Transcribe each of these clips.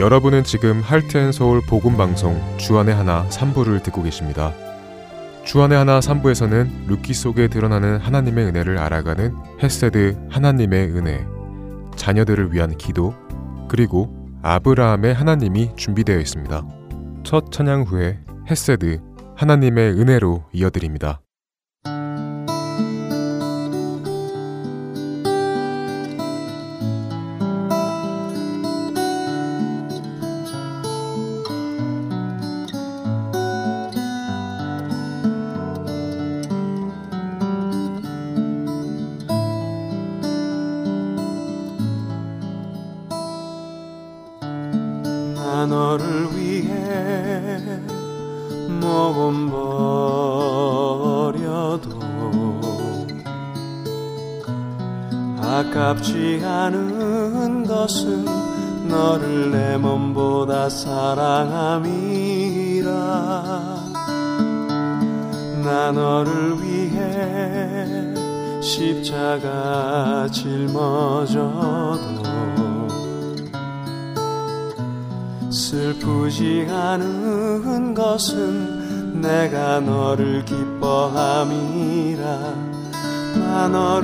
여러분은 지금 Heart and Soul 복음방송 주안의 하나 3부를 듣고 계십니다. 주안의 하나 3부에서는 룻기 속에 드러나는 하나님의 은혜를 알아가는 헤세드 하나님의 은혜, 자녀들을 위한 기도, 그리고 아브라함의 하나님이 준비되어 있습니다. 첫 찬양 후에 헤세드 하나님의 은혜로 이어드립니다. 나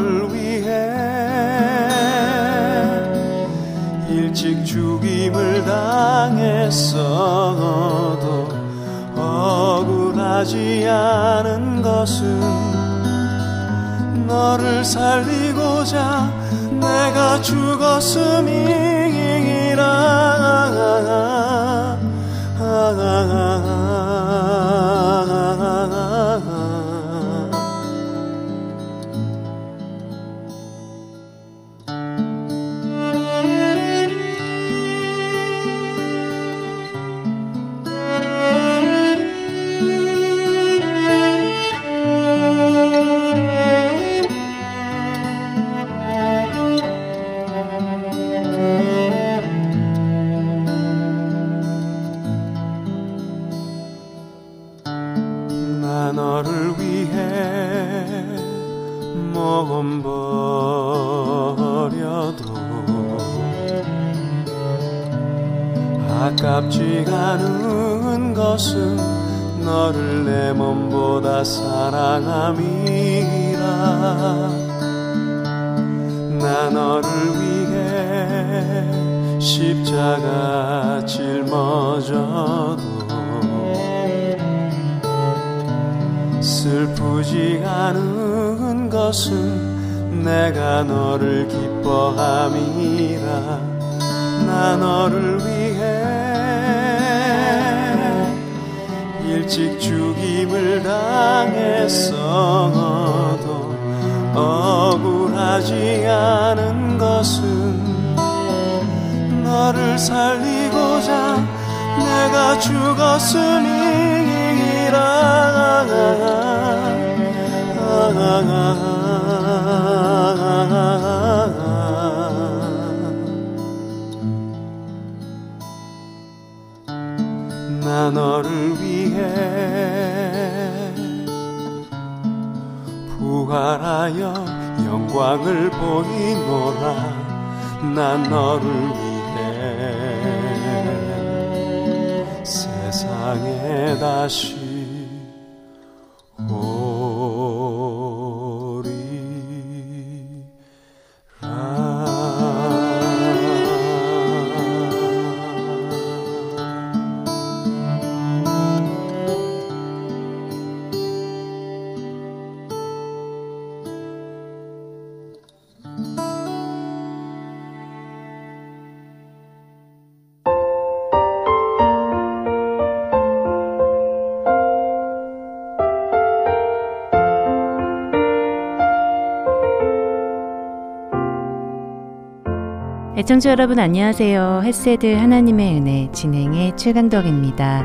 애청자 여러분 안녕하세요. 헤세드 하나님의 은혜 진행의 최강덕입니다.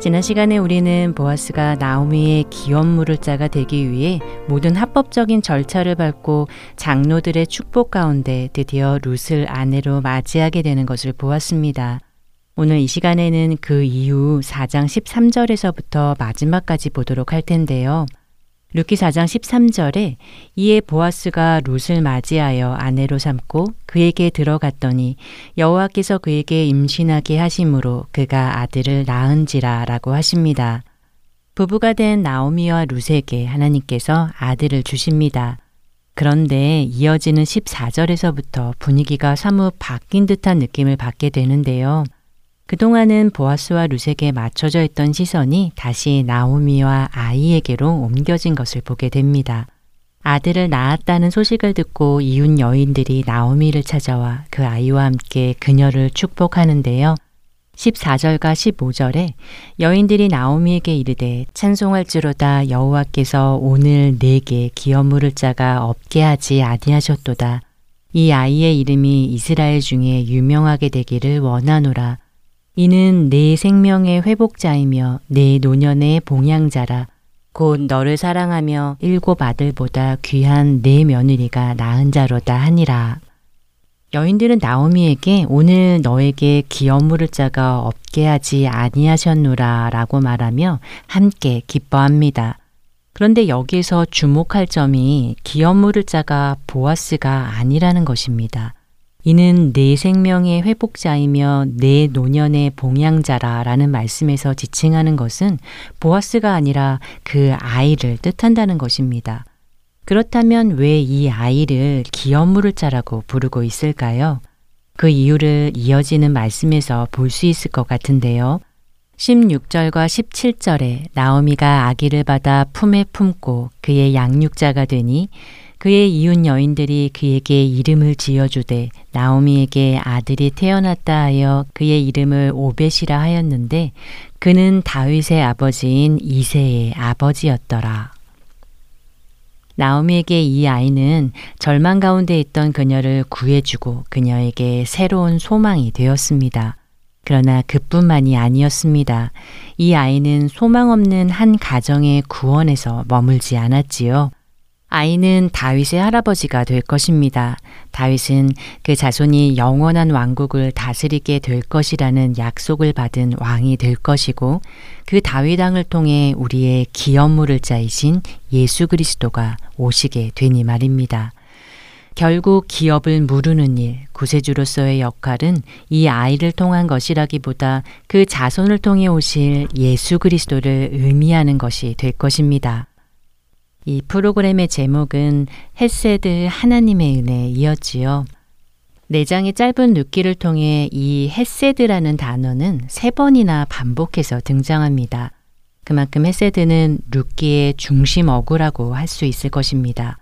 지난 시간에 우리는 보아스가 나오미의 기원물을 자가 되기 위해 모든 합법적인 절차를 밟고 장로들의 축복 가운데 드디어 룻을 아내로 맞이하게 되는 것을 보았습니다. 오늘 이 시간에는 그 이후 4장 13절에서부터 마지막까지 보도록 할 텐데요. 룻기 4장 13절에 이에 보아스가 룻을 맞이하여 아내로 삼고 그에게 들어갔더니 여호와께서 그에게 임신하게 하심으로 그가 아들을 낳은지라라고 하십니다. 부부가 된 나오미와 룻에게 하나님께서 아들을 주십니다. 그런데 이어지는 14절에서부터 분위기가 사뭇 바뀐 듯한 느낌을 받게 되는데요. 그동안은 보아스와 루색에 맞춰져 있던 시선이 다시 나오미와 아이에게로 옮겨진 것을 보게 됩니다. 아들을 낳았다는 소식을 듣고 이웃 여인들이 나오미를 찾아와 그 아이와 함께 그녀를 축복하는데요. 14절과 15절에 여인들이 나오미에게 이르되 찬송할지로다 여호와께서 오늘 내게 기업 물을 자가 없게 하지 아니하셨도다. 이 아이의 이름이 이스라엘 중에 유명하게 되기를 원하노라. 이는 내 생명의 회복자이며 내 노년의 봉양자라. 곧 너를 사랑하며 일곱 아들보다 귀한 내 며느리가 낳은 자로다 하니라. 여인들은 나오미에게 오늘 너에게 기업 물을 자가 없게 하지 아니하셨노라 라고 말하며 함께 기뻐합니다. 그런데 여기에서 주목할 점이 기업 물을 자가 보아스가 아니라는 것입니다. 이는 내 생명의 회복자이며 내 노년의 봉양자라 라는 말씀에서 지칭하는 것은 보아스가 아니라 그 아이를 뜻한다는 것입니다. 그렇다면 왜 이 아이를 기업물을 자라고 부르고 있을까요? 그 이유를 이어지는 말씀에서 볼 수 있을 것 같은데요. 16절과 17절에 나오미가 아기를 받아 품에 품고 그의 양육자가 되니 그의 이웃 여인들이 그에게 이름을 지어주되 나오미에게 아들이 태어났다 하여 그의 이름을 오벳이라 하였는데 그는 다윗의 아버지인 이세의 아버지였더라. 나오미에게 이 아이는 절망 가운데 있던 그녀를 구해주고 그녀에게 새로운 소망이 되었습니다. 그러나 그뿐만이 아니었습니다. 이 아이는 소망 없는 한 가정의 구원에서 머물지 않았지요. 아이는 다윗의 할아버지가 될 것입니다. 다윗은 그 자손이 영원한 왕국을 다스리게 될 것이라는 약속을 받은 왕이 될 것이고 그 다윗 왕을 통해 우리의 기업물을 짜이신 예수 그리스도가 오시게 되니 말입니다. 결국 기업을 무르는 일, 구세주로서의 역할은 이 아이를 통한 것이라기보다 그 자손을 통해 오실 예수 그리스도를 의미하는 것이 될 것입니다. 이 프로그램의 제목은 햇세드 하나님의 은혜이었지요. 내장의 짧은 눕기를 통해 이 햇세드라는 단어는 세 번이나 반복해서 등장합니다. 그만큼 햇세드는 룻기의 중심 어구라고 할 수 있을 것입니다.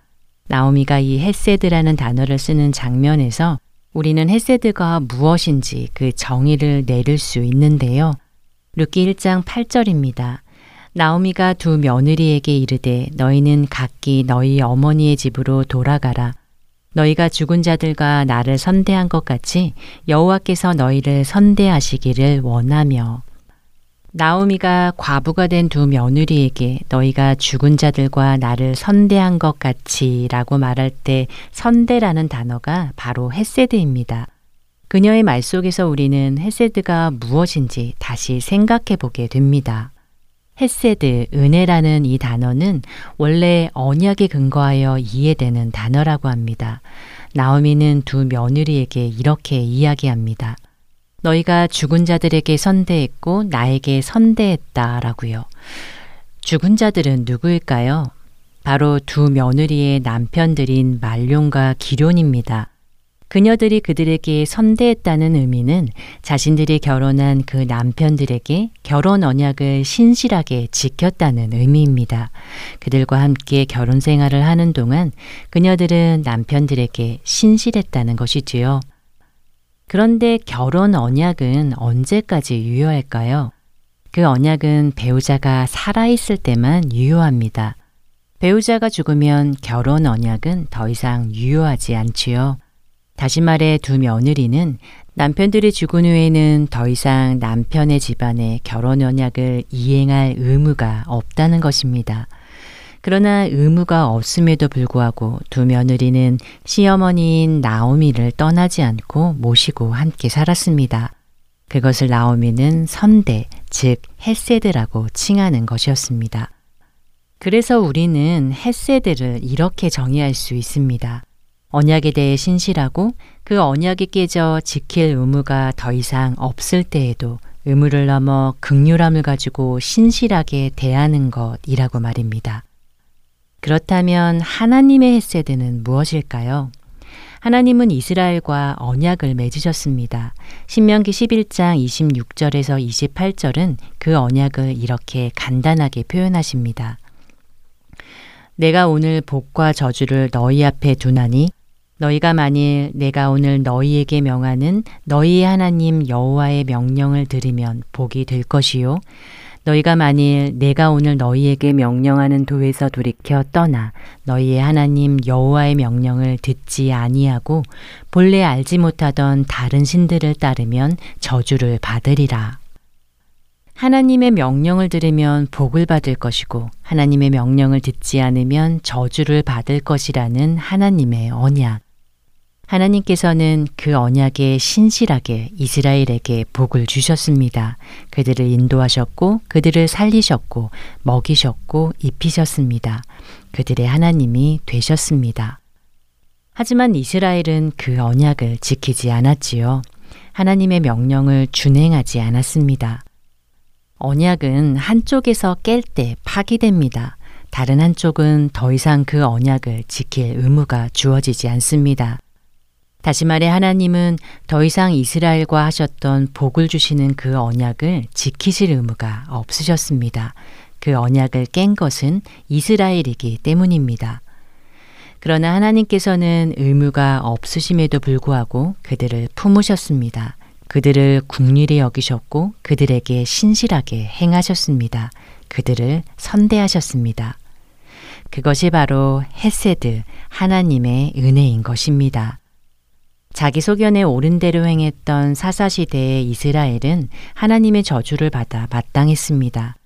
나오미가 이 햇세드라는 단어를 쓰는 장면에서 우리는 햇세드가 무엇인지 그 정의를 내릴 수 있는데요. 룻기 1장 8절입니다. 나오미가 두 며느리에게 이르되 너희는 각기 너희 어머니의 집으로 돌아가라. 너희가 죽은 자들과 나를 선대한 것 같이 여호와께서 너희를 선대하시기를 원하며 나오미가 과부가 된 두 며느리에게 너희가 죽은 자들과 나를 선대한 것 같이라고 말할 때 선대라는 단어가 바로 햇세드입니다. 그녀의 말 속에서 우리는 햇세드가 무엇인지 다시 생각해 보게 됩니다. 헤세드, 은혜라는 이 단어는 원래 언약에 근거하여 이해되는 단어라고 합니다. 나오미는 두 며느리에게 이렇게 이야기합니다. 너희가 죽은 자들에게 선대했고 나에게 선대했다 라고요. 죽은 자들은 누구일까요? 바로 두 며느리의 남편들인 말룡과 기론입니다. 그녀들이 그들에게 선대했다는 의미는 자신들이 결혼한 그 남편들에게 결혼 언약을 신실하게 지켰다는 의미입니다. 그들과 함께 결혼 생활을 하는 동안 그녀들은 남편들에게 신실했다는 것이지요. 그런데 결혼 언약은 언제까지 유효할까요? 그 언약은 배우자가 살아있을 때만 유효합니다. 배우자가 죽으면 결혼 언약은 더 이상 유효하지 않지요. 다시 말해 두 며느리는 남편들이 죽은 후에는 더 이상 남편의 집안에 결혼 언약을 이행할 의무가 없다는 것입니다. 그러나 의무가 없음에도 불구하고 두 며느리는 시어머니인 나오미를 떠나지 않고 모시고 함께 살았습니다. 그것을 나오미는 선대, 즉 헬세드라고 칭하는 것이었습니다. 그래서 우리는 햇세드를 이렇게 정의할 수 있습니다. 언약에 대해 신실하고 그 언약이 깨져 지킬 의무가 더 이상 없을 때에도 의무를 넘어 극률함을 가지고 신실하게 대하는 것이라고 말입니다. 그렇다면 하나님의 햇세드는 무엇일까요? 하나님은 이스라엘과 언약을 맺으셨습니다. 신명기 11장 26절에서 28절은 그 언약을 이렇게 간단하게 표현하십니다. 내가 오늘 복과 저주를 너희 앞에 두나니 너희가 만일 내가 오늘 너희에게 명하는 너희의 하나님 여호와의 명령을 들으면 복이 될 것이요 너희가 만일 내가 오늘 너희에게 명령하는 도에서 돌이켜 떠나 너희의 하나님 여호와의 명령을 듣지 아니하고 본래 알지 못하던 다른 신들을 따르면 저주를 받으리라. 하나님의 명령을 들으면 복을 받을 것이고 하나님의 명령을 듣지 않으면 저주를 받을 것이라는 하나님의 언약. 하나님께서는 그 언약에 신실하게 이스라엘에게 복을 주셨습니다. 그들을 인도하셨고 그들을 살리셨고 먹이셨고 입히셨습니다. 그들의 하나님이 되셨습니다. 하지만 이스라엘은 그 언약을 지키지 않았지요. 하나님의 명령을 준행하지 않았습니다. 언약은 한쪽에서 깰 때 파기됩니다. 다른 한쪽은 더 이상 그 언약을 지킬 의무가 주어지지 않습니다. 다시 말해 하나님은 더 이상 이스라엘과 하셨던 복을 주시는 그 언약을 지키실 의무가 없으셨습니다. 그 언약을 깬 것은 이스라엘이기 때문입니다. 그러나 하나님께서는 의무가 없으심에도 불구하고 그들을 품으셨습니다. 그들을 국리히 여기셨고 그들에게 신실하게 행하셨습니다. 그들을 선대하셨습니다. 그것이 바로 헤세드, 하나님의 은혜인 것입니다. 자기 소견에 옳은 대로 행했던 사사시대의 이스라엘은 하나님의 저주를 받아 마땅했습니다.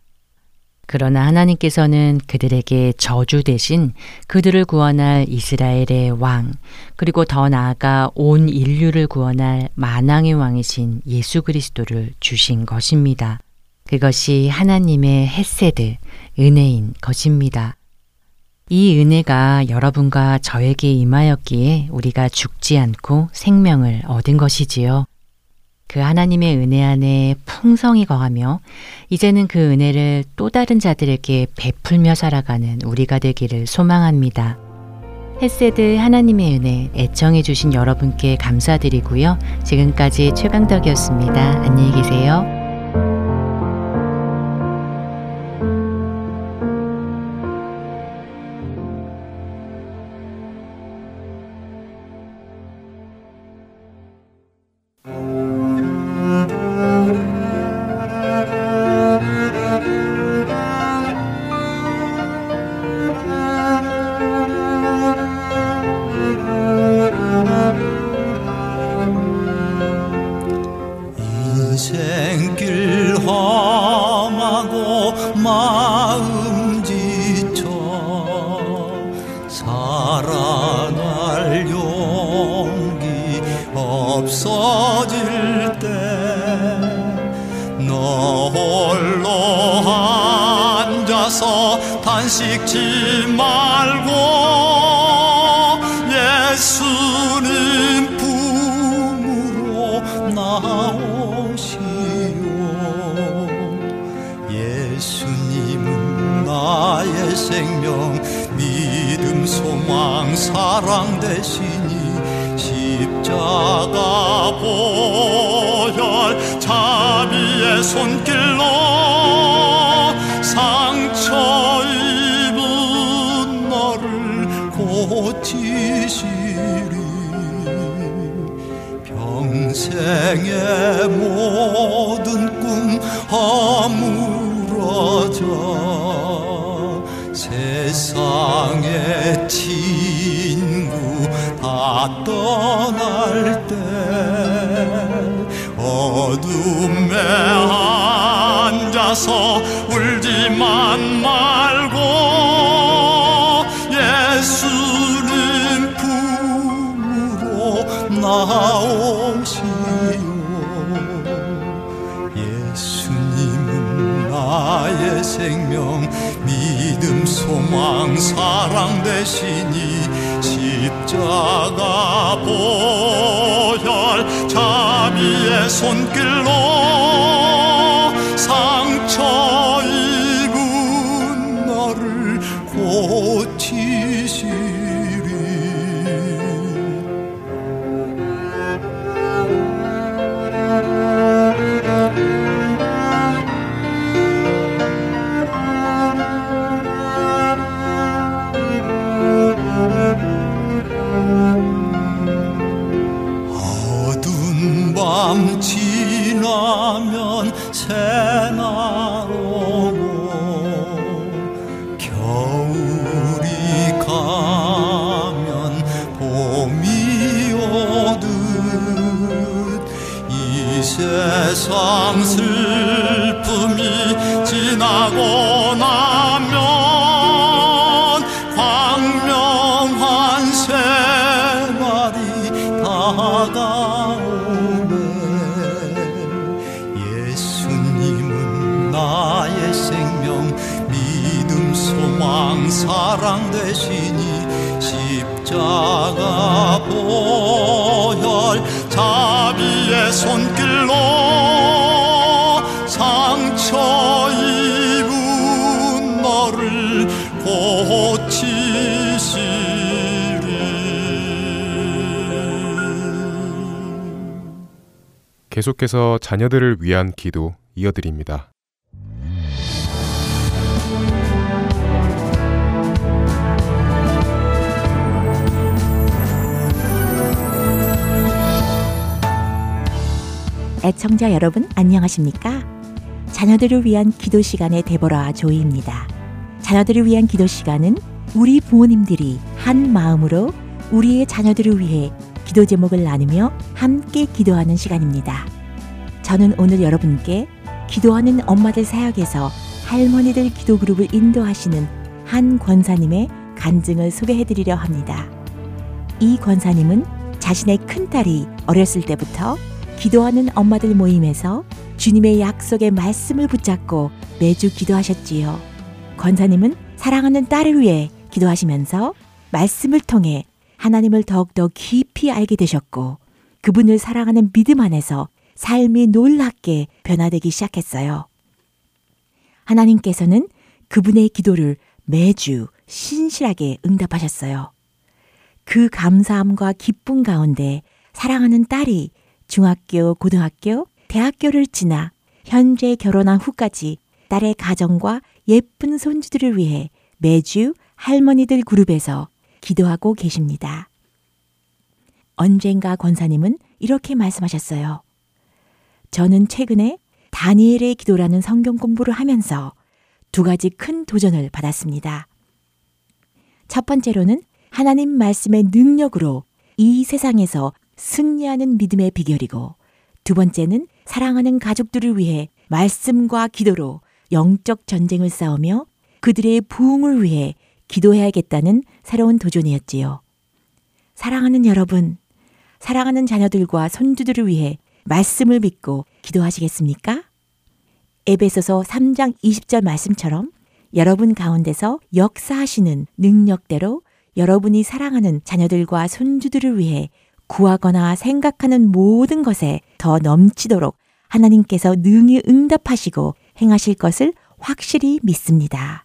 그러나 하나님께서는 그들에게 저주 대신 그들을 구원할 이스라엘의 왕, 그리고 더 나아가 온 인류를 구원할 만왕의 왕이신 예수 그리스도를 주신 것입니다. 그것이 하나님의 햇세드, 은혜인 것입니다. 이 은혜가 여러분과 저에게 임하였기에 우리가 죽지 않고 생명을 얻은 것이지요. 그 하나님의 은혜 안에 풍성이 거하며 이제는 그 은혜를 또 다른 자들에게 베풀며 살아가는 우리가 되기를 소망합니다. 햇세드 하나님의 은혜 애청해 주신 여러분께 감사드리고요. 지금까지 최강덕이었습니다. 안녕히 계세요. 손길로 상처 입은 너를 고치시리. 평생의 모 되시니 십자가 보혈 자비의 손 소망 사랑 되시니 십자가 보혈 자비의 손길로 상처 입은 너를 고치시리 계속해서 자녀들을 위한 기도 이어드립니다. 애청자 여러분 안녕하십니까? 자녀들을 위한 기도 시간의 데보라 조이입니다. 자녀들을 위한 기도 시간은 우리 부모님들이 한 마음으로 우리의 자녀들을 위해 기도 제목을 나누며 함께 기도하는 시간입니다. 저는 오늘 여러분께 기도하는 엄마들 사역에서 할머니들 기도 그룹을 인도하시는 한 권사님의 간증을 소개해 드리려 합니다. 이 권사님은 자신의 큰딸이 어렸을 때부터 기도하는 엄마들 모임에서 주님의 약속의 말씀을 붙잡고 매주 기도하셨지요. 권사님은 사랑하는 딸을 위해 기도하시면서 말씀을 통해 하나님을 더욱더 깊이 알게 되셨고 그분을 사랑하는 믿음 안에서 삶이 놀랍게 변화되기 시작했어요. 하나님께서는 그분의 기도를 매주 신실하게 응답하셨어요. 그 감사함과 기쁨 가운데 사랑하는 딸이 중학교, 고등학교, 대학교를 지나 현재 결혼한 후까지 딸의 가정과 예쁜 손주들을 위해 매주 할머니들 그룹에서 기도하고 계십니다. 언젠가 권사님은 이렇게 말씀하셨어요. 저는 최근에 다니엘의 기도라는 성경 공부를 하면서 두 가지 큰 도전을 받았습니다. 첫 번째로는 하나님 말씀의 능력으로 이 세상에서 승리하는 믿음의 비결이고 두 번째는 사랑하는 가족들을 위해 말씀과 기도로 영적 전쟁을 싸우며 그들의 부흥을 위해 기도해야겠다는 새로운 도전이었지요. 사랑하는 여러분, 사랑하는 자녀들과 손주들을 위해 말씀을 믿고 기도하시겠습니까? 에베소서 3장 20절 말씀처럼 여러분 가운데서 역사하시는 능력대로 여러분이 사랑하는 자녀들과 손주들을 위해 구하거나 생각하는 모든 것에 더 넘치도록 하나님께서 능히 응답하시고 행하실 것을 확실히 믿습니다.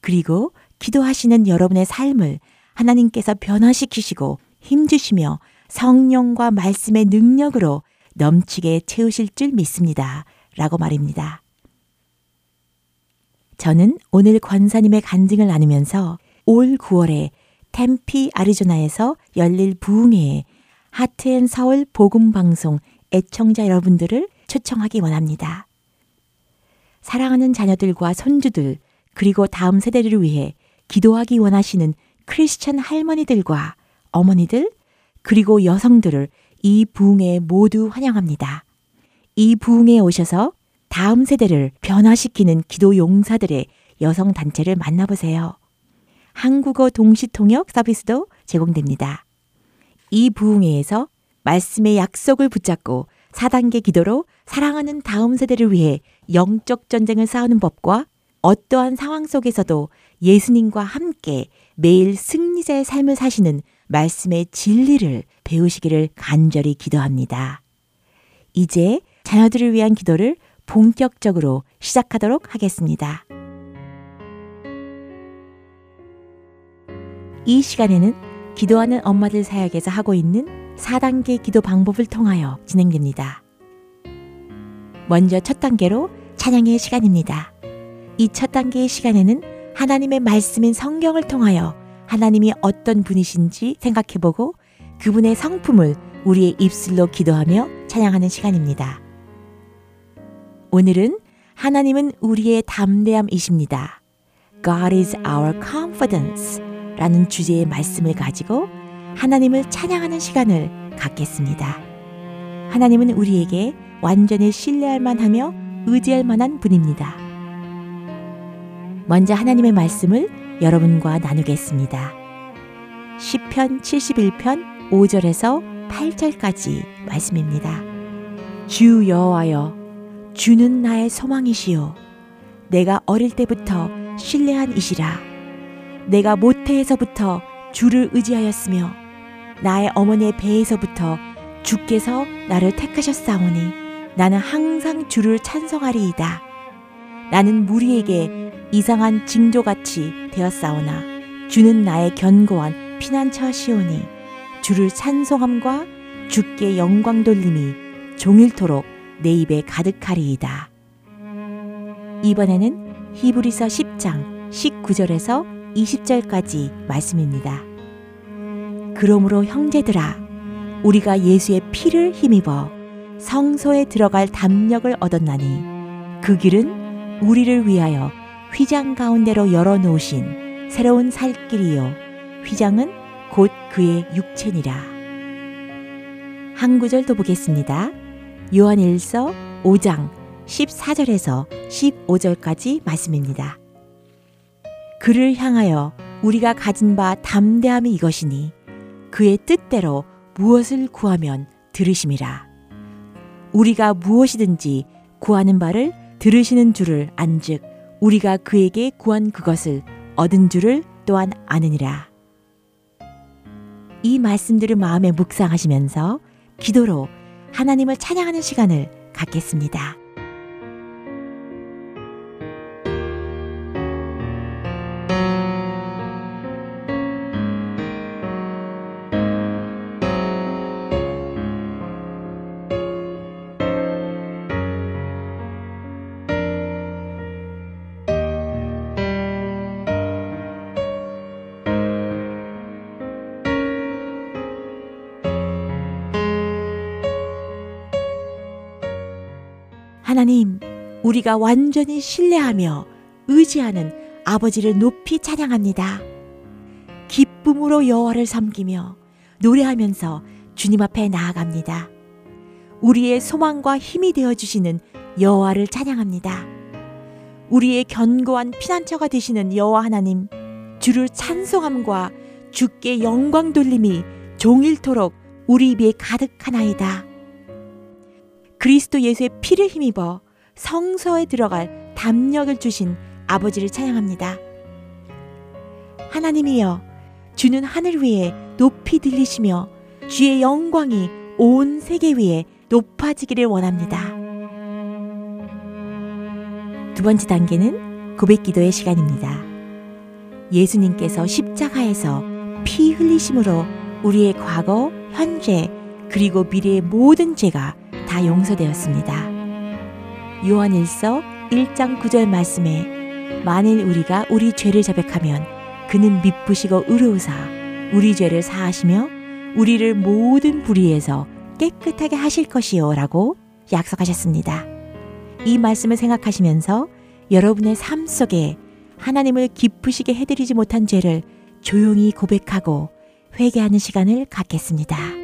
그리고 기도하시는 여러분의 삶을 하나님께서 변화시키시고 힘주시며 성령과 말씀의 능력으로 넘치게 채우실 줄 믿습니다. 라고 말입니다. 저는 오늘 권사님의 간증을 나누면서 올 9월에 템피 아리조나에서 열릴 부흥회에 하트앤 서울 복음 방송 애청자 여러분들을 초청하기 원합니다. 사랑하는 자녀들과 손주들 그리고 다음 세대를 위해 기도하기 원하시는 크리스천 할머니들과 어머니들 그리고 여성들을 이 부흥회에 모두 환영합니다. 이 부흥회에 오셔서 다음 세대를 변화시키는 기도 용사들의 여성 단체를 만나보세요. 한국어 동시 통역 서비스도 제공됩니다. 이 부흥회에서 말씀의 약속을 붙잡고 4단계 기도로 사랑하는 다음 세대를 위해 영적 전쟁을 싸우는 법과 어떠한 상황 속에서도 예수님과 함께 매일 승리자의 삶을 사시는 말씀의 진리를 배우시기를 간절히 기도합니다. 이제 자녀들을 위한 기도를 본격적으로 시작하도록 하겠습니다. 이 시간에는 기도하는 엄마들 사역에서 하고 있는 4단계 기도 방법을 통하여 진행됩니다. 먼저 첫 단계로 찬양의 시간입니다. 이 첫 단계의 시간에는 하나님의 말씀인 성경을 통하여 하나님이 어떤 분이신지 생각해보고 그분의 성품을 우리의 입술로 기도하며 찬양하는 시간입니다. 오늘은 하나님은 우리의 담대함이십니다. God is our confidence 라는 주제의 말씀을 가지고 하나님을 찬양하는 시간을 갖겠습니다. 하나님은 우리에게 완전히 신뢰할 만하며 의지할 만한 분입니다. 먼저 하나님의 말씀을 여러분과 나누겠습니다. 시편 71편 5절에서 8절까지 말씀입니다. 주 여호와여 주는 나의 소망이시요 내가 어릴 때부터 신뢰한 이시라 내가 모태에서부터 주를 의지하였으며 나의 어머니의 배에서부터 주께서 나를 택하셨사오니 나는 항상 주를 찬송하리이다. 나는 무리에게 이상한 징조같이 되었사오나 주는 나의 견고한 피난처시오니 주를 찬송함과 주께 영광 돌림이 종일토록 내 입에 가득하리이다. 이번에는 히브리서 10장 19절에서 20절까지 말씀입니다. 그러므로 형제들아 우리가 예수의 피를 힘입어 성소에 들어갈 담력을 얻었나니 그 길은 우리를 위하여 휘장 가운데로 열어 놓으신 새로운 살길이요 휘장은 곧 그의 육체니라. 한 구절 더 보겠습니다. 요한일서 5장 14절에서 15절까지 말씀입니다. 그를 향하여 우리가 가진 바 담대함이 이것이니 그의 뜻대로 무엇을 구하면 들으심이라. 우리가 무엇이든지 구하는 바를 들으시는 줄을 안즉 우리가 그에게 구한 그것을 얻은 줄을 또한 아느니라. 이 말씀들을 마음에 묵상하시면서 기도로 하나님을 찬양하는 시간을 갖겠습니다. 우리가 완전히 신뢰하며 의지하는 아버지를 높이 찬양합니다. 기쁨으로 여호와를 섬기며 노래하면서 주님 앞에 나아갑니다. 우리의 소망과 힘이 되어 주시는 여호와를 찬양합니다. 우리의 견고한 피난처가 되시는 여호와 하나님, 주를 찬송함과 주께 영광 돌림이 종일토록 우리 입에 가득하나이다. 그리스도 예수의 피를 힘입어 성서에 들어갈 담력을 주신 아버지를 찬양합니다. 하나님이여, 주는 하늘 위에 높이 들리시며 주의 영광이 온 세계 위에 높아지기를 원합니다. 두 번째 단계는 고백 기도의 시간입니다. 예수님께서 십자가에서 피 흘리심으로 우리의 과거, 현재, 그리고 미래의 모든 죄가 다 용서되었습니다. 요한일서 1장 9절 말씀에 만일 우리가 우리 죄를 자백하면 그는 미쁘시고 의로우사 우리 죄를 사하시며 우리를 모든 불의에서 깨끗하게 하실 것이요라고 약속하셨습니다. 이 말씀을 생각하시면서 여러분의 삶 속에 하나님을 기쁘시게 해드리지 못한 죄를 조용히 고백하고 회개하는 시간을 갖겠습니다.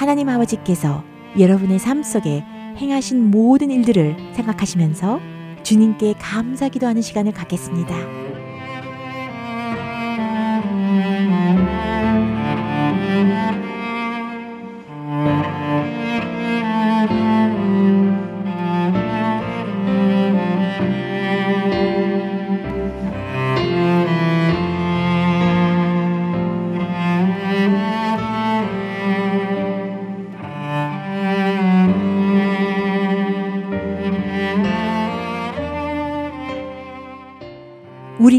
하나님 아버지께서 여러분의 삶 속에 행하신 모든 일들을 생각하시면서 주님께 감사 기도 하는 시간을 갖겠습니다.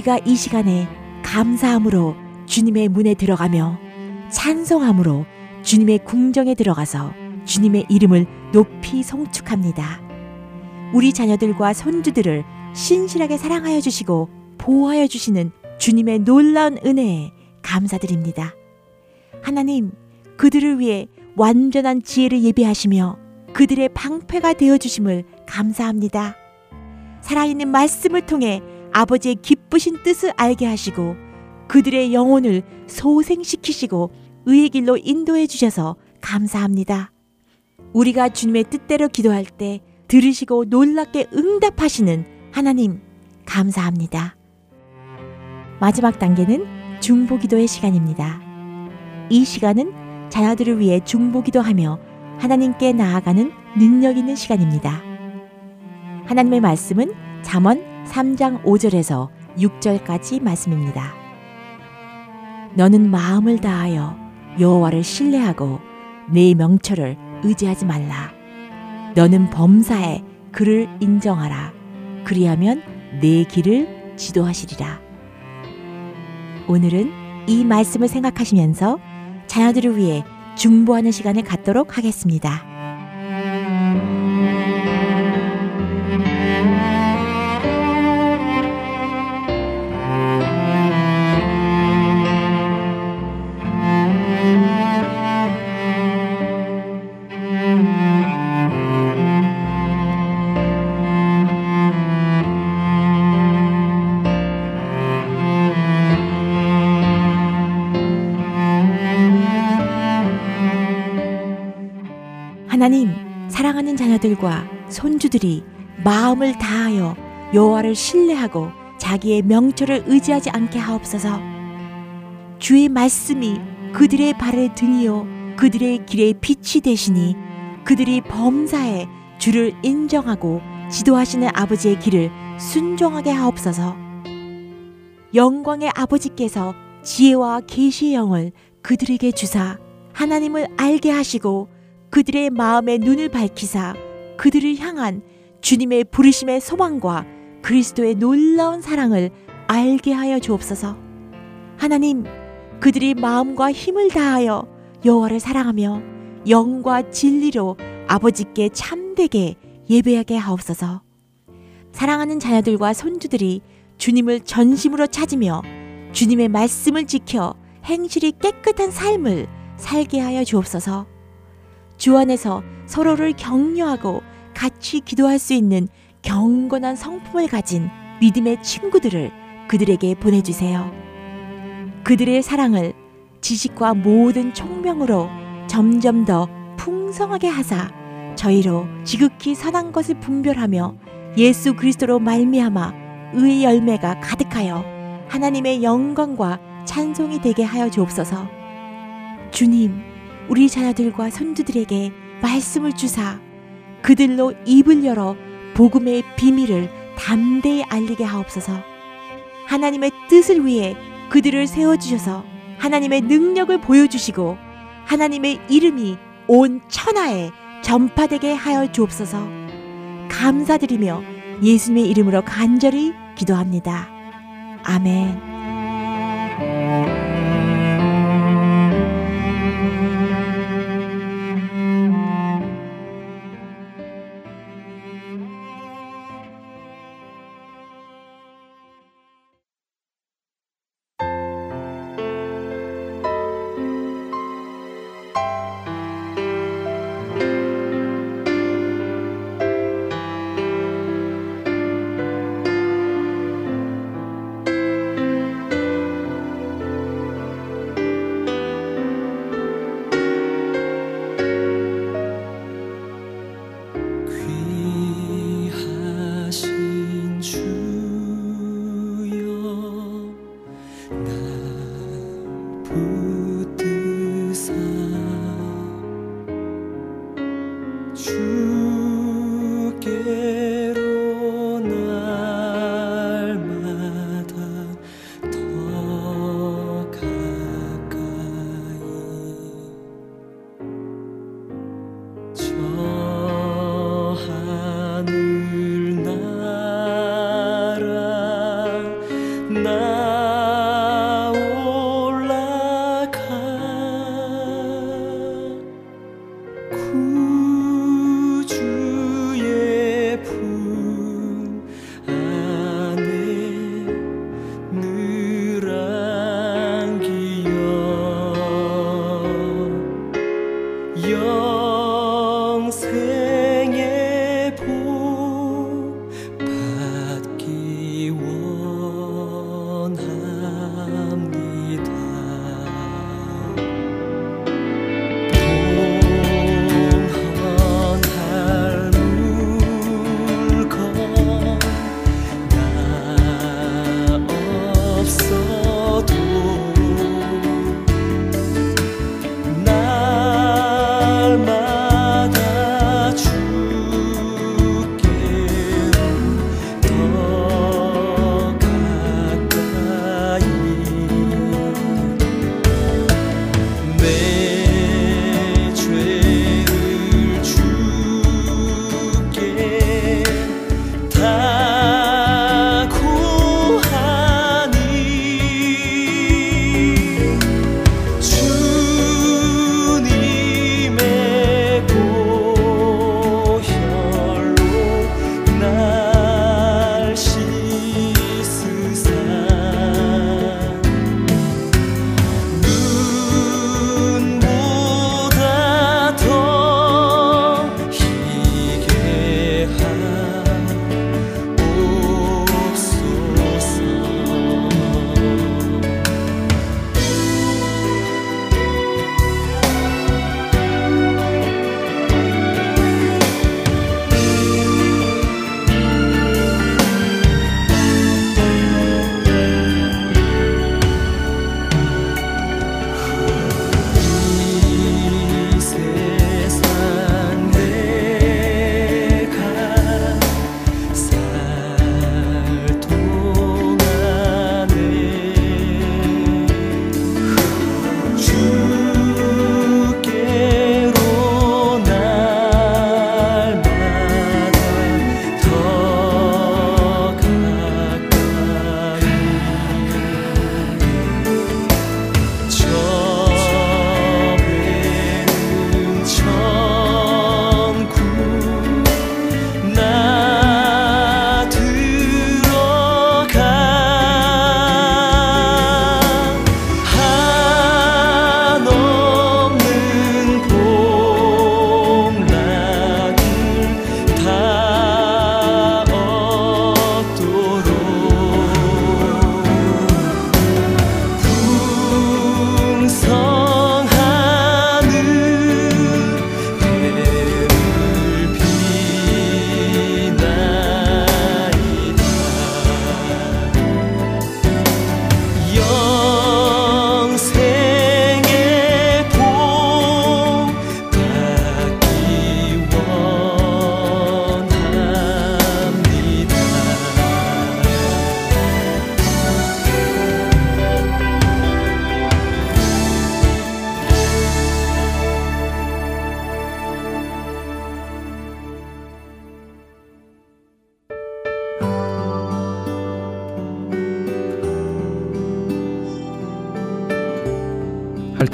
우리가 이 시간에 감사함으로 주님의 문에 들어가며 찬송함으로 주님의 궁정에 들어가서 주님의 이름을 높이 송축합니다. 우리 자녀들과 손주들을 신실하게 사랑하여 주시고 보호하여 주시는 주님의 놀라운 은혜에 감사드립니다. 하나님, 그들을 위해 완전한 지혜를 예비하시며 그들의 방패가 되어 주심을 감사합니다. 살아있는 말씀을 통해 아버지의 기쁘신 뜻을 알게 하시고 그들의 영혼을 소생시키시고 의의 길로 인도해 주셔서 감사합니다. 우리가 주님의 뜻대로 기도할 때 들으시고 놀랍게 응답하시는 하나님 감사합니다. 마지막 단계는 중보 기도의 시간입니다. 이 시간은 자녀들을 위해 중보 기도하며 하나님께 나아가는 능력 있는 시간입니다. 하나님의 말씀은 잠언 3장 5절에서 6절까지 말씀입니다. 너는 마음을 다하여 여호와를 신뢰하고 내 명철을 의지하지 말라. 너는 범사에 그를 인정하라. 그리하면 내 길을 지도하시리라. 오늘은 이 말씀을 생각하시면서 자녀들을 위해 중보하는 시간을 갖도록 하겠습니다. 자녀들과 손주들이 마음을 다하여 여호와를 신뢰하고 자기의 명철을 의지하지 않게 하옵소서. 주의 말씀이 그들의 발의 등이요 그들의 길의 빛이 되시니 그들이 범사에 주를 인정하고 지도하시는 아버지의 길을 순종하게 하옵소서. 영광의 아버지께서 지혜와 계시의 영을 그들에게 주사 하나님을 알게 하시고 그들의 마음의 눈을 밝히사 그들을 향한 주님의 부르심의 소망과 그리스도의 놀라운 사랑을 알게 하여 주옵소서. 하나님, 그들이 마음과 힘을 다하여 여호와를 사랑하며 영과 진리로 아버지께 참되게 예배하게 하옵소서. 사랑하는 자녀들과 손주들이 주님을 전심으로 찾으며 주님의 말씀을 지켜 행실이 깨끗한 삶을 살게 하여 주옵소서. 주 안에서 서로를 격려하고 같이 기도할 수 있는 경건한 성품을 가진 믿음의 친구들을 그들에게 보내주세요. 그들의 사랑을 지식과 모든 총명으로 점점 더 풍성하게 하사 저희로 지극히 선한 것을 분별하며 예수 그리스도로 말미암아 의의 열매가 가득하여 하나님의 영광과 찬송이 되게 하여 주옵소서. 주님, 우리 자녀들과 손주들에게 말씀을 주사 그들로 입을 열어 복음의 비밀을 담대히 알리게 하옵소서. 하나님의 뜻을 위해 그들을 세워주셔서 하나님의 능력을 보여주시고 하나님의 이름이 온 천하에 전파되게 하여 주옵소서. 감사드리며 예수님의 이름으로 간절히 기도합니다. 아멘.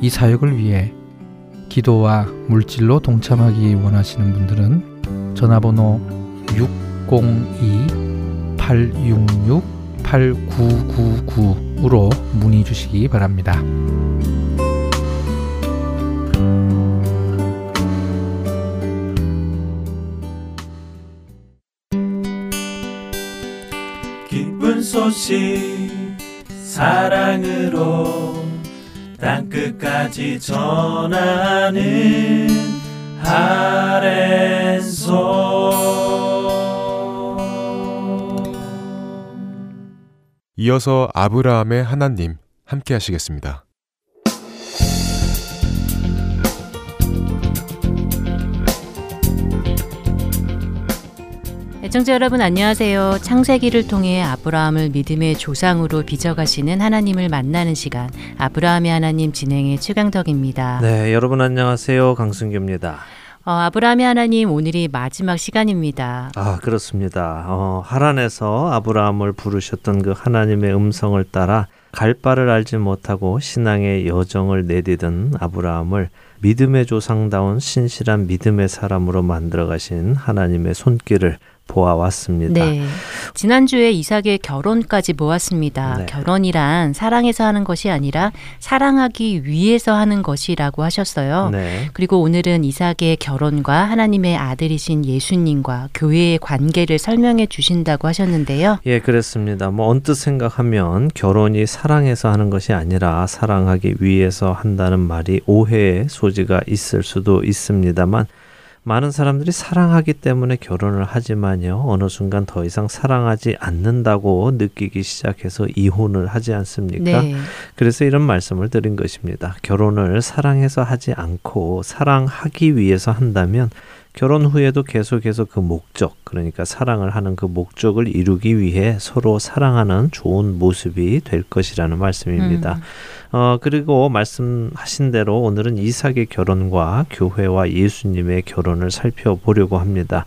이 사역을 위해 기도와 물질로 동참하기 원하시는 분들은 전화번호 602-866-8999으로 문의 주시기 바랍니다. 기쁜 소식 사랑으로 땅끝까지 전하는 아랜소 이어서 아브라함의 하나님 함께 하시겠습니다. 애청자 여러분 안녕하세요. 창세기를 통해 아브라함을 믿음의 조상으로 빚어가시는 하나님을 만나는 시간 아브라함의 하나님 진행의 최강덕입니다. 네, 여러분 안녕하세요. 강승규입니다. 어, 아브라함의 하나님 오늘이 마지막 시간입니다. 아, 그렇습니다. 어, 하란에서 아브라함을 부르셨던 그 하나님의 음성을 따라 갈 바를 알지 못하고 신앙의 여정을 내디든 아브라함을 믿음의 조상다운 신실한 믿음의 사람으로 만들어 가신 하나님의 손길을 보아왔습니다. 네. 지난주에 이삭의 결혼까지 보았습니다. 네. 결혼이란 사랑해서 하는 것이 아니라 사랑하기 위해서 하는 것이라고 하셨어요. 네. 그리고 오늘은 이삭의 결혼과 하나님의 아들이신 예수님과 교회의 관계를 설명해 주신다고 하셨는데요. 예, 그렇습니다. 뭐 언뜻 생각하면 결혼이 사랑해서 하는 것이 아니라 사랑하기 위해서 한다는 말이 오해의 소지가 있을 수도 있습니다만 많은 사람들이 사랑하기 때문에 결혼을 하지만요. 어느 순간 더 이상 사랑하지 않는다고 느끼기 시작해서 이혼을 하지 않습니까? 네. 그래서 이런 말씀을 드린 것입니다. 결혼을 사랑해서 하지 않고 사랑하기 위해서 한다면 결혼 후에도 계속해서 그 목적, 그러니까 사랑을 하는 그 목적을 이루기 위해 서로 사랑하는 좋은 모습이 될 것이라는 말씀입니다. 음. 어, 그리고 말씀하신 대로 오늘은 이삭의 결혼과 교회와 예수님의 결혼을 살펴보려고 합니다.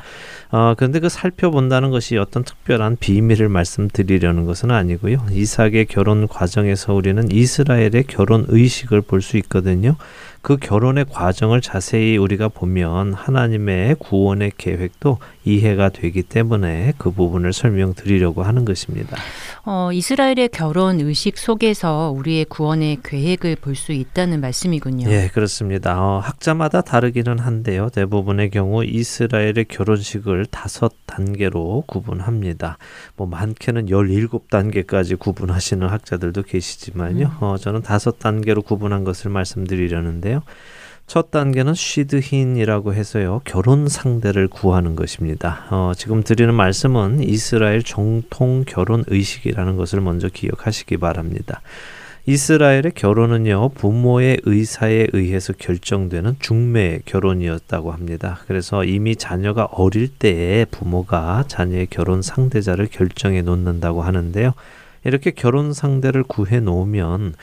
어, 그런데 그 살펴본다는 것이 어떤 특별한 비밀을 말씀드리려는 것은 아니고요. 이삭의 결혼 과정에서 우리는 이스라엘의 결혼 의식을 볼 수 있거든요. 그 결혼의 과정을 자세히 우리가 보면 하나님의 구원의 계획도 이해가 되기 때문에 그 부분을 설명드리려고 하는 것입니다. 어, 이스라엘의 결혼 의식 속에서 우리의 구원의 계획을 볼 수 있다는 말씀이군요. 예, 그렇습니다. 어, 학자마다 다르기는 한데요. 대부분의 경우 이스라엘의 결혼식을 다섯 단계로 구분합니다. 뭐 많게는 17단계까지 구분하시는 학자들도 계시지만요. 어, 저는 다섯 단계로 구분한 것을 말씀드리려는데요. 첫 단계는 쉬드힌이라고 해서요 결혼 상대를 구하는 것입니다. 어, 지금 드리는 말씀은 이스라엘 정통 결혼 의식이라는 것을 먼저 기억하시기 바랍니다. 이스라엘의 결혼은요 부모의 의사에 의해서 결정되는 중매 결혼이었다고 합니다. 그래서 이미 자녀가 어릴 때에 부모가 자녀의 결혼 상대자를 결정해 놓는다고 하는데요. 이렇게 결혼 상대를 구해 놓으면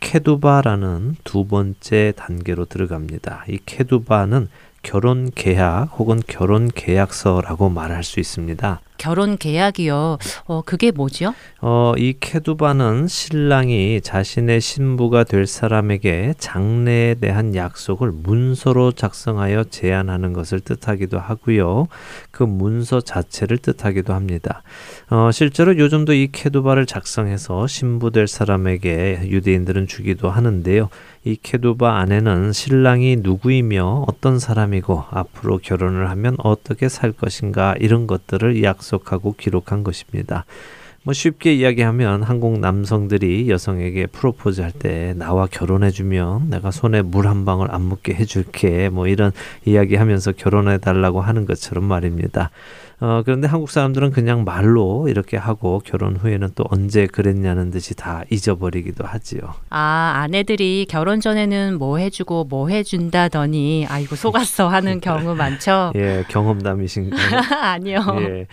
케두바라는 두 번째 단계로 들어갑니다. 이 케두바는 결혼 계약 혹은 결혼 계약서라고 말할 수 있습니다. 결혼 계약이요. 어, 그게 뭐죠? 어, 이 케두바는 신랑이 자신의 신부가 될 사람에게 장래에 대한 약속을 문서로 작성하여 제안하는 것을 뜻하기도 하고요. 그 문서 자체를 뜻하기도 합니다. 어, 실제로 요즘도 이 케두바를 작성해서 신부 될 사람에게 유대인들은 주기도 하는데요. 이 케두바 안에는 신랑이 누구이며 어떤 사람이고 앞으로 결혼을 하면 어떻게 살 것인가 이런 것들을 약속 하고 기록한 것입니다. 뭐 쉽게 이야기하면 한국 남성들이 여성에게 프로포즈 할 때 나와 결혼해 주면 내가 손에 물 한 방울 안 묻게 해 줄게 뭐 이런 이야기 하면서 결혼해 달라고 하는 것처럼 말입니다. 어, 그런데 한국 사람들은 그냥 말로 이렇게 하고 결혼 후에는 또 언제 그랬냐는 듯이 다 잊어버리기도 하지요. 아, 아내들이 결혼 전에는 뭐 해주고 뭐 해준다더니, 아이고, 속았어 하는 경우 많죠? 예, 경험담이신가요? 아니요. 예.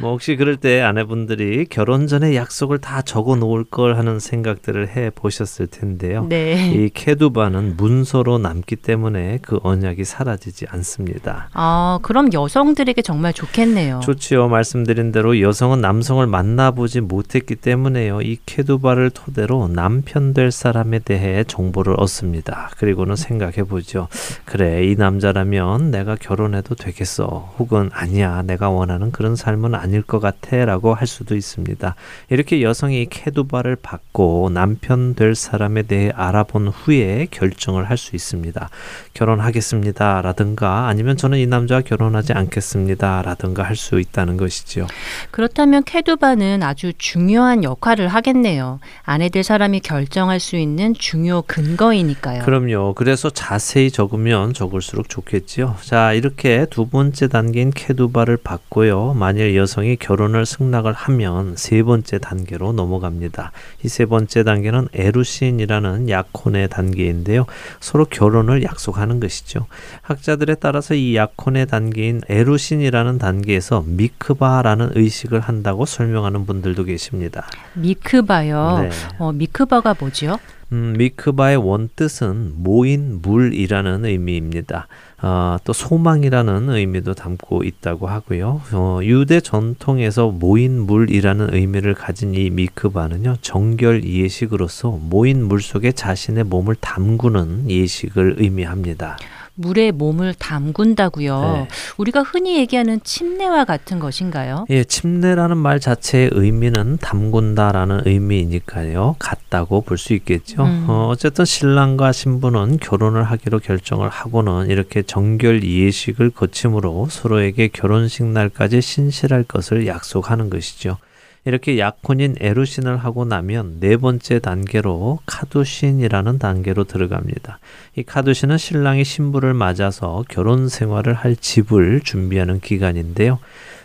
뭐 혹시 그럴 때 아내분들이 결혼 전에 약속을 다 적어 놓을 걸 하는 생각들을 해 보셨을 텐데요. 네. 이 케두바는 문서로 남기 때문에 그 언약이 사라지지 않습니다. 아, 그럼 여성들에게 정말 좋겠네요. 좋지요. 말씀드린 대로 여성은 남성을 만나보지 못했기 때문에요. 이 케두바를 토대로 남편 될 사람에 대해 정보를 얻습니다. 그리고는 생각해 보죠. 그래, 이 남자라면 내가 결혼해도 되겠어. 혹은 아니야, 내가 원하는 그런 삶은 아닐 것 같아. 라고 할 수도 있습니다. 이렇게 여성이 케두바를 받고 남편 될 사람에 대해 알아본 후에 결정을 할 수 있습니다. 결혼하겠습니다. 라든가 아니면 저는 이 남자와 결혼하지 않겠습니다. 라든가 할수 있다는 것이지요. 그렇다면 케두바는 아주 중요한 역할을 하겠네요. 아내 될 사람이 결정할 수 있는 중요 근거이니까요. 그럼요. 그래서 자세히 적으면 적을수록 좋겠지요. 자, 이렇게 두 번째 단계인 케두바를 받고요. 만일 여성이 결혼을 승낙을 하면 세 번째 단계로 넘어갑니다. 이 세 번째 단계는 에루신이라는 약혼의 단계인데요. 서로 결혼을 약속하는 것이죠. 학자들에 따라서 이 약혼의 단계인 에루신이라는 단계에서 미크바라는 의식을 한다고 설명하는 분들도 계십니다. 미크바요. 네. 어, 미크바가 뭐죠? 음, 미크바의 원뜻은 모인 물이라는 의미입니다. 아, 또 소망이라는 의미도 담고 있다고 하고요. 어, 유대 전통에서 모인 물이라는 의미를 가진 이 미크바는요, 정결 예식으로서 모인 물 속에 자신의 몸을 담그는 예식을 의미합니다. 물에 몸을 담근다고요. 네. 우리가 흔히 얘기하는 침례와 같은 것인가요? 예, 침례라는 말 자체의 의미는 담근다라는 의미이니까요. 같다고 볼 수 있겠죠. 음. 어, 어쨌든 신랑과 신부는 결혼을 하기로 결정을 하고는 이렇게 정결 예식을 거침으로 서로에게 결혼식 날까지 신실할 것을 약속하는 것이죠. 이렇게 약혼인 에루신을 하고 나면 네 번째 단계로 카두신이라는 단계로 들어갑니다. 이 카두신은 신랑이 신부를 맞아서 결혼 생활을 할 집을 준비하는 기간인데요.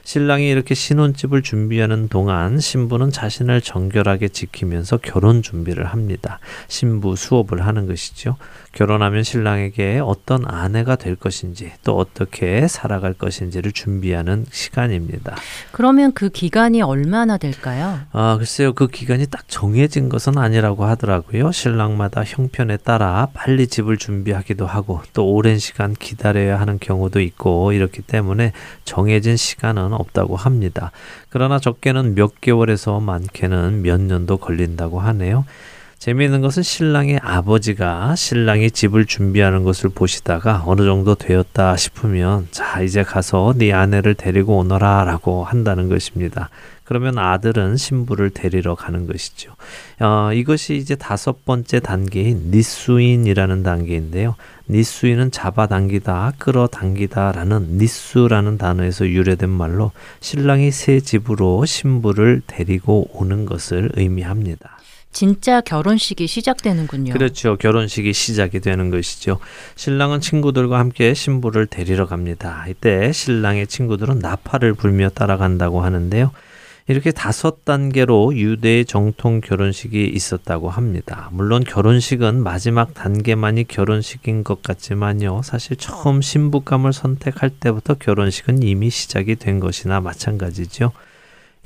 신랑이 이렇게 신혼집을 준비하는 동안 신부는 자신을 정결하게 지키면서 결혼 준비를 합니다. 신부 수업을 하는 것이죠. 결혼하면 신랑에게 어떤 아내가 될 것인지 또 어떻게 살아갈 것인지를 준비하는 시간입니다. 그러면 그 기간이 얼마나 될까요? 아, 글쎄요. 그 기간이 딱 정해진 것은 아니라고 하더라고요. 신랑마다 형편에 따라 빨리 집을 준비하기도 하고 또 오랜 시간 기다려야 하는 경우도 있고 이렇기 때문에 정해진 시간은 없다고 합니다. 그러나 적게는 몇 개월에서 많게는 몇 년도 걸린다고 하네요. 재미있는 것은 신랑의 아버지가 신랑이 집을 준비하는 것을 보시다가 어느 정도 되었다 싶으면 자 이제 가서 네 아내를 데리고 오너라라고 한다는 것입니다. 그러면 아들은 신부를 데리러 가는 것이죠. 어, 이것이 이제 다섯 번째 단계인 니수인이라는 단계인데요. 니수인은 잡아당기다, 끌어당기다라는 니수라는 단어에서 유래된 말로 신랑이 새 집으로 신부를 데리고 오는 것을 의미합니다. 진짜 결혼식이 시작되는군요. 그렇죠. 결혼식이 시작이 되는 것이죠. 신랑은 친구들과 함께 신부를 데리러 갑니다. 이때 신랑의 친구들은 나팔을 불며 따라간다고 하는데요. 이렇게 다섯 단계로 유대의 정통 결혼식이 있었다고 합니다. 물론 결혼식은 마지막 단계만이 결혼식인 것 같지만요. 사실 처음 신부감을 선택할 때부터 결혼식은 이미 시작이 된 것이나 마찬가지죠.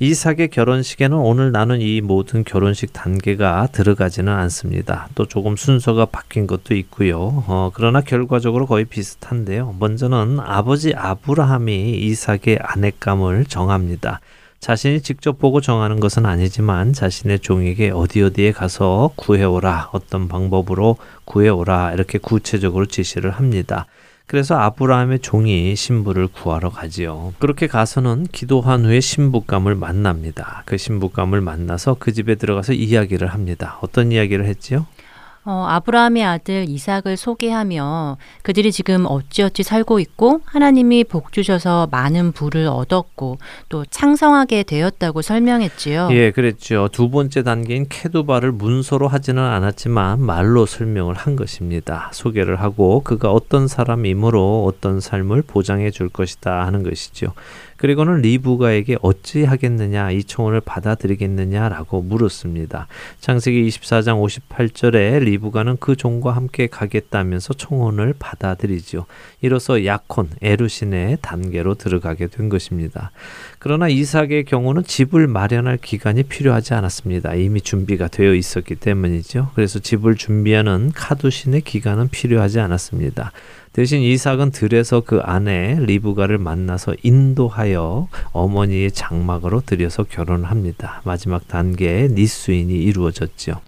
이삭의 결혼식에는 오늘 나눈 이 모든 결혼식 단계가 들어가지는 않습니다. 또 조금 순서가 바뀐 것도 있고요. 어, 그러나 결과적으로 거의 비슷한데요. 먼저는 아버지 아브라함이 이삭의 아내감을 정합니다. 자신이 직접 보고 정하는 것은 아니지만 자신의 종에게 어디 어디에 가서 구해오라 어떤 방법으로 구해오라 이렇게 구체적으로 지시를 합니다. 그래서 아브라함의 종이 신부를 구하러 가지요. 그렇게 가서는 기도한 후에 신부감을 만납니다. 그 신부감을 만나서 그 집에 들어가서 이야기를 합니다. 어떤 이야기를 했지요? 어, 아브라함의 아들 이삭을 소개하며 그들이 지금 어찌어찌 살고 있고 하나님이 복 주셔서 많은 부를 얻었고 또 창성하게 되었다고 설명했지요. 예, 그랬죠. 두 번째 단계인 케두바를 문서로 하지는 않았지만 말로 설명을 한 것입니다. 소개를 하고 그가 어떤 사람이므로 어떤 삶을 보장해 줄 것이다 하는 것이죠. 그리고는 리브가에게 어찌 하겠느냐 이 청혼을 받아들이겠느냐라고 물었습니다. 창세기 24장 58절에 리브가는 그 종과 함께 가겠다면서 청혼을 받아들이죠. 이로써 약혼 에루신의 단계로 들어가게 된 것입니다. 그러나 이삭의 경우는 집을 마련할 기간이 필요하지 않았습니다. 이미 준비가 되어 있었기 때문이죠. 그래서 집을 준비하는 카두신의 기간은 필요하지 않았습니다. 대신 이삭은 들에서 그 아내 리브가를 만나서 인도하여 어머니의 장막으로 들여서 결혼을 합니다. 마지막 단계에 니수인이 이루어졌죠.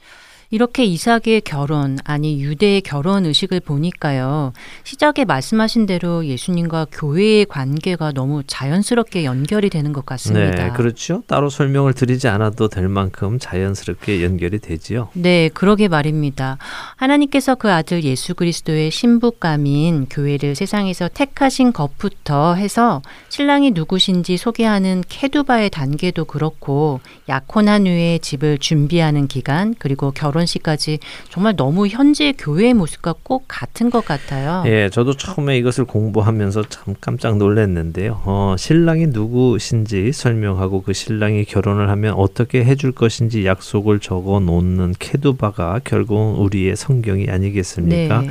이렇게 이삭의 결혼, 아니 유대의 결혼 의식을 보니까요. 시작에 말씀하신 대로 예수님과 교회의 관계가 너무 자연스럽게 연결이 되는 것 같습니다. 네, 그렇죠. 따로 설명을 드리지 않아도 될 만큼 자연스럽게 연결이 되지요. 네, 그러게 말입니다. 하나님께서 그 아들 예수 그리스도의 신부감인 교회를 세상에서 택하신 것부터 해서 신랑이 누구신지 소개하는 케두바의 단계도 그렇고 약혼한 후에 집을 준비하는 기간 그리고 결혼 식까지 정말 너무 현재 교회의 모습과 꼭 같은 것 같아요. 예, 저도 처음에 이것을 공부하면서 참 깜짝 놀랐는데요. 어, 신랑이 누구신지 설명하고 그 신랑이 결혼을 하면 어떻게 해줄 것인지 약속을 적어 놓는 케두바가 결국은 우리의 성경이 아니겠습니까? 네.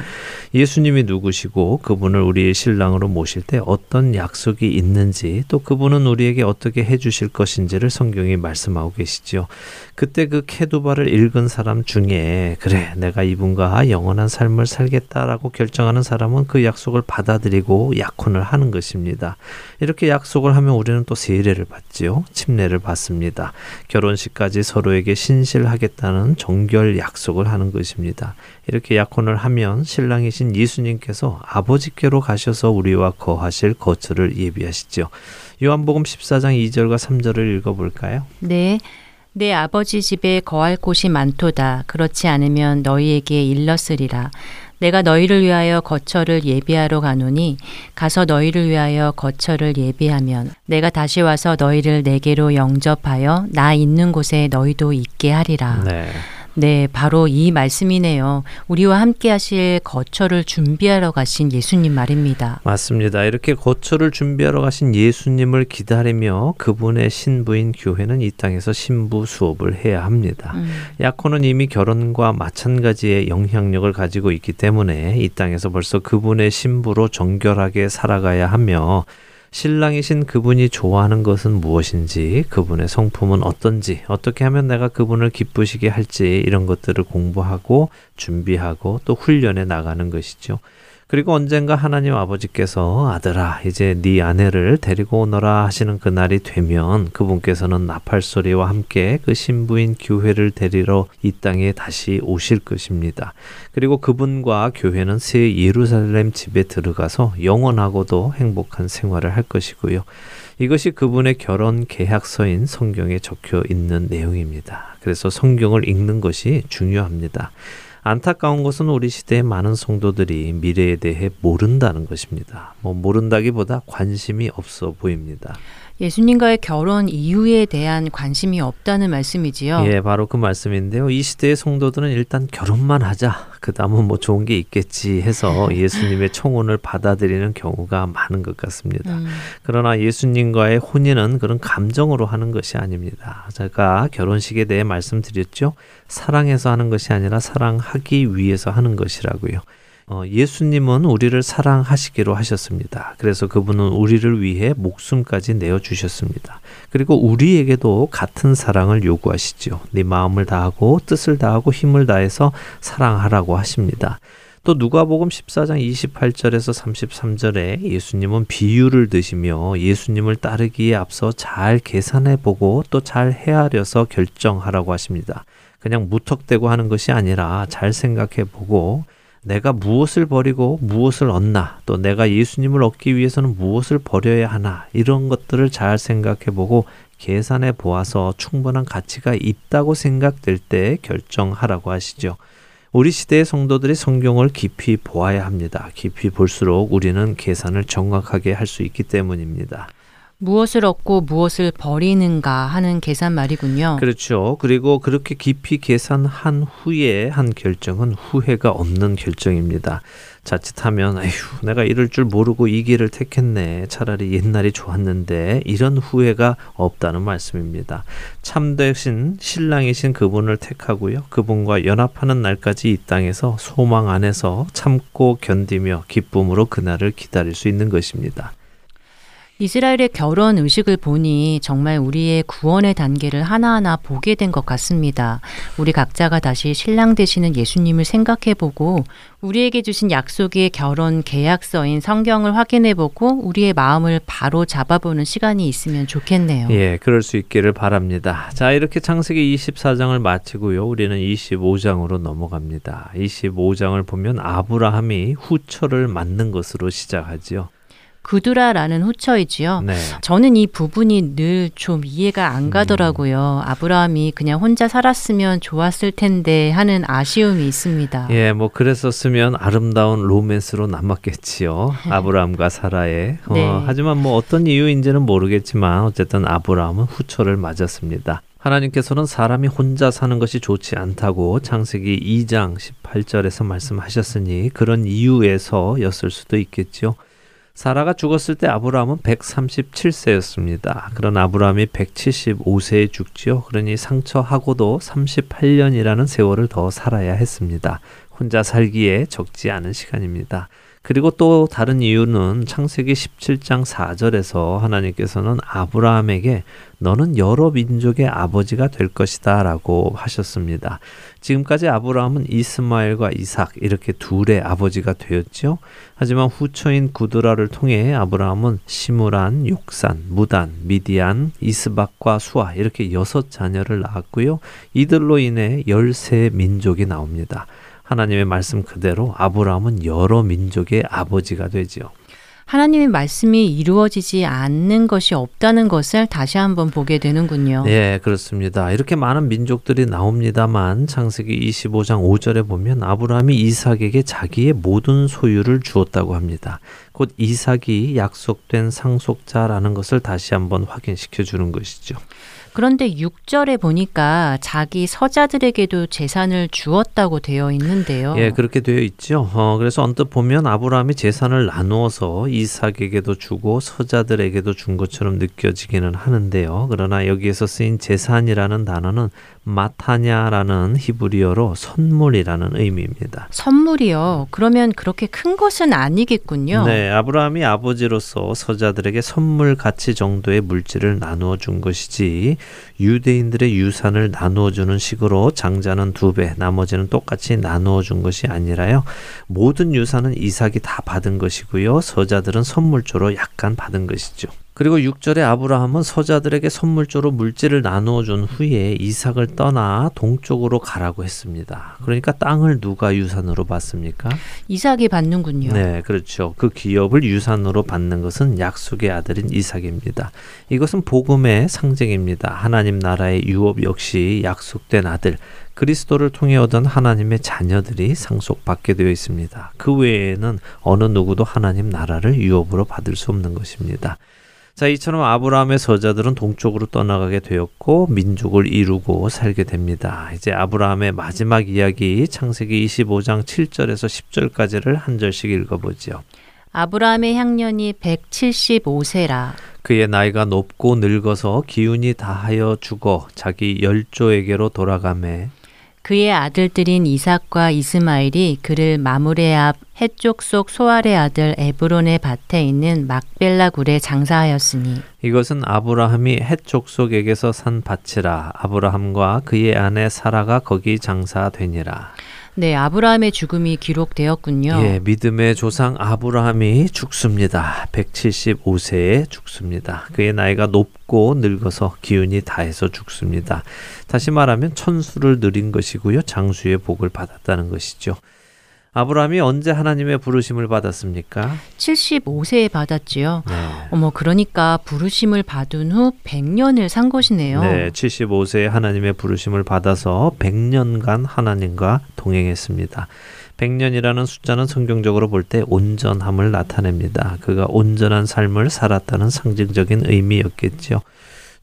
예수님이 누구시고 그분을 우리의 신랑으로 모실 때 어떤 약속이 있는지 또 그분은 우리에게 어떻게 해주실 것인지를 성경이 말씀하고 계시죠. 그때 그 케두바를 읽은 사람 중에 그래 내가 이분과 영원한 삶을 살겠다라고 결정하는 사람은 그 약속을 받아들이고 약혼을 하는 것입니다. 이렇게 약속을 하면 우리는 또 세례를 받지요. 침례를 받습니다. 결혼식까지 서로에게 신실하겠다는 정결 약속을 하는 것입니다. 이렇게 약혼을 하면 신랑이신 예수님께서 아버지께로 가셔서 우리와 거하실 거처를 예비하시죠. 요한복음 14장 2절과 3절을 읽어 볼까요? 네. 내 아버지 집에 거할 곳이 많도다. 그렇지 않으면 너희에게 일렀으리라. 내가 너희를 위하여 거처를 예비하러 가노니 가서 너희를 위하여 거처를 예비하면 내가 다시 와서 너희를 내게로 영접하여 나 있는 곳에 너희도 있게 하리라. 네. 네, 바로 이 말씀이네요. 우리와 함께 하실 거처를 준비하러 가신 예수님 말입니다. 맞습니다. 이렇게 거처를 준비하러 가신 예수님을 기다리며 그분의 신부인 교회는 이 땅에서 신부 수업을 해야 합니다. 음. 약혼은 이미 결혼과 마찬가지의 영향력을 가지고 있기 때문에 이 땅에서 벌써 그분의 신부로 정결하게 살아가야 하며 신랑이신 그분이 좋아하는 것은 무엇인지, 그분의 성품은 어떤지, 어떻게 하면 내가 그분을 기쁘시게 할지 이런 것들을 공부하고 준비하고 또 훈련해 나가는 것이죠. 그리고 언젠가 하나님 아버지께서 아들아 이제 네 아내를 데리고 오너라 하시는 그 날이 되면 그분께서는 나팔 소리와 함께 그 신부인 교회를 데리러 이 땅에 다시 오실 것입니다. 그리고 그분과 교회는 새 예루살렘 집에 들어가서 영원하고도 행복한 생활을 할 것이고요. 이것이 그분의 결혼 계약서인 성경에 적혀 있는 내용입니다. 그래서 성경을 읽는 것이 중요합니다. 안타까운 것은 우리 시대의 많은 성도들이 미래에 대해 모른다는 것입니다. 뭐 모른다기보다 관심이 없어 보입니다. 예수님과의 결혼 이유에 대한 관심이 없다는 말씀이지요. 예, 바로 그 말씀인데요. 이 시대의 성도들은 일단 결혼만 하자. 그 다음은 뭐 좋은 게 있겠지 해서 예수님의 청혼을 받아들이는 경우가 많은 것 같습니다. 음, 그러나 예수님과의 혼인은 그런 감정으로 하는 것이 아닙니다. 제가 결혼식에 대해 말씀드렸죠. 사랑해서 하는 것이 아니라 사랑하기 위해서 하는 것이라고요. 어, 예수님은 우리를 사랑하시기로 하셨습니다. 그래서 그분은 우리를 위해 목숨까지 내어 주셨습니다. 그리고 우리에게도 같은 사랑을 요구하시죠. 네 마음을 다하고 뜻을 다하고 힘을 다해서 사랑하라고 하십니다. 또 누가복음 14장 28절에서 33절에 예수님은 비유를 드시며 예수님을 따르기에 앞서 잘 계산해 보고 또 잘 헤아려서 결정하라고 하십니다. 그냥 무턱대고 하는 것이 아니라 잘 생각해 보고 내가 무엇을 버리고 무엇을 얻나 또 내가 예수님을 얻기 위해서는 무엇을 버려야 하나 이런 것들을 잘 생각해 보고 계산해 보아서 충분한 가치가 있다고 생각될 때 결정하라고 하시죠. 우리 시대의 성도들이 성경을 깊이 보아야 합니다. 깊이 볼수록 우리는 계산을 정확하게 할 수 있기 때문입니다. 무엇을 얻고 무엇을 버리는가 하는 계산 말이군요. 그렇죠. 그리고 그렇게 깊이 계산한 후에 한 결정은 후회가 없는 결정입니다. 자칫하면 아휴 내가 이럴 줄 모르고 이 길을 택했네. 차라리 옛날이 좋았는데 이런 후회가 없다는 말씀입니다. 참되신 신랑이신 그분을 택하고요. 그분과 연합하는 날까지 이 땅에서 소망 안에서 참고 견디며 기쁨으로 그날을 기다릴 수 있는 것입니다. 이스라엘의 결혼 의식을 보니 정말 우리의 구원의 단계를 하나하나 보게 된 것 같습니다. 우리 각자가 다시 신랑 되시는 예수님을 생각해 보고 우리에게 주신 약속의 결혼 계약서인 성경을 확인해 보고 우리의 마음을 바로 잡아보는 시간이 있으면 좋겠네요. 예, 그럴 수 있기를 바랍니다. 자, 이렇게 창세기 24장을 마치고요. 우리는 25장으로 넘어갑니다. 25장을 보면 아브라함이 후처를 만든 것으로 시작하지요. 구두라라는 후처이지요. 네. 저는 이 부분이 늘 좀 이해가 안 가더라고요. 아브라함이 그냥 혼자 살았으면 좋았을 텐데 하는 아쉬움이 있습니다. 예, 뭐 그랬었으면 아름다운 로맨스로 남았겠지요. 아브라함과 사라의. 어, 네. 하지만 뭐 어떤 이유인지는 모르겠지만 어쨌든 아브라함은 후처를 맞았습니다. 하나님께서는 사람이 혼자 사는 것이 좋지 않다고 창세기 2장 18절에서 말씀하셨으니 그런 이유에서였을 수도 있겠죠. 사라가 죽었을 때 아브라함은 137세였습니다. 그런 아브라함이 175세에 죽지요. 그러니 상처하고도 38년이라는 세월을 더 살아야 했습니다. 혼자 살기에 적지 않은 시간입니다. 그리고 또 다른 이유는 창세기 17장 4절에서 하나님께서는 아브라함에게 너는 여러 민족의 아버지가 될 것이다 라고 하셨습니다. 지금까지 아브라함은 이스마엘과 이삭 이렇게 둘의 아버지가 되었죠. 하지만 후처인 구드라를 통해 아브라함은 시므란, 욕산, 무단, 미디안, 이스박과 수아 이렇게 여섯 자녀를 낳았고요. 이들로 인해 열세 민족이 나옵니다. 하나님의 말씀 그대로 아브라함은 여러 민족의 아버지가 되지요. 하나님의 말씀이 이루어지지 않는 것이 없다는 것을 다시 한번 보게 되는군요. 네, 그렇습니다. 이렇게 많은 민족들이 나옵니다만 창세기 25장 5절에 보면 아브라함이 이삭에게 자기의 모든 소유를 주었다고 합니다. 곧 이삭이 약속된 상속자라는 것을 다시 한번 확인시켜 주는 것이죠. 그런데 6절에 보니까 자기 서자들에게도 재산을 주었다고 되어 있는데요. 예, 그렇게 되어 있죠. 어, 그래서 언뜻 보면 아브라함이 재산을 나누어서 이삭에게도 주고 서자들에게도 준 것처럼 느껴지기는 하는데요. 그러나 여기에서 쓰인 재산이라는 단어는 마타냐라는 히브리어로 선물이라는 의미입니다. 선물이요. 그러면 그렇게 큰 것은 아니겠군요. 네, 아브라함이 아버지로서 서자들에게 선물 가치 정도의 물질을 나누어 준 것이지 유대인들의 유산을 나누어 주는 식으로 장자는 두 배, 나머지는 똑같이 나누어 준 것이 아니라요. 모든 유산은 이삭이 다 받은 것이고요. 서자들은 선물조로 약간 받은 것이죠. 그리고 6절에 아브라함은 서자들에게 선물조로 물질을 나누어 준 후에 이삭을 떠나 동쪽으로 가라고 했습니다. 그러니까 땅을 누가 유산으로 받습니까? 이삭이 받는군요. 네, 그렇죠. 그 기업을 유산으로 받는 것은 약속의 아들인 이삭입니다. 이것은 복음의 상징입니다. 하나님 나라의 유업 역시 약속된 아들 그리스도를 통해 얻은 하나님의 자녀들이 상속받게 되어 있습니다. 그 외에는 어느 누구도 하나님 나라를 유업으로 받을 수 없는 것입니다. 자, 이처럼 아브라함의 서자들은 동쪽으로 떠나가게 되었고 민족을 이루고 살게 됩니다. 이제 아브라함의 마지막 이야기 창세기 25장 7절에서 10절까지를 한 절씩 읽어보죠. 아브라함의 향년이 175세라. 그의 나이가 높고 늙어서 기운이 다하여 죽어 자기 열조에게로 돌아가매 그의 아들들인 이삭과 이스마엘이 그를 마므레 앞 해쪽 속 소알의 아들 에브론의 밭에 있는 막벨라 굴에 장사하였으니 이것은 아브라함이 헷 족속에게서 산 밭이라 아브라함과 그의 아내 사라가 거기 장사되니라. 네, 아브라함의 죽음이 기록되었군요. 예, 믿음의 조상 아브라함이 죽습니다. 175세에 죽습니다. 그의 나이가 높고 늙어서 기운이 다해서 죽습니다. 다시 말하면 천수를 누린 것이고요. 장수의 복을 받았다는 것이죠. 아브라함이 언제 하나님의 부르심을 받았습니까? 75세에 받았지요. 네. 어머, 그러니까 부르심을 받은 후 100년을 산 것이네요. 네, 75세에 하나님의 부르심을 받아서 100년간 하나님과 동행했습니다. 100년이라는 숫자는 성경적으로 볼 때 온전함을 나타냅니다. 그가 온전한 삶을 살았다는 상징적인 의미였겠죠.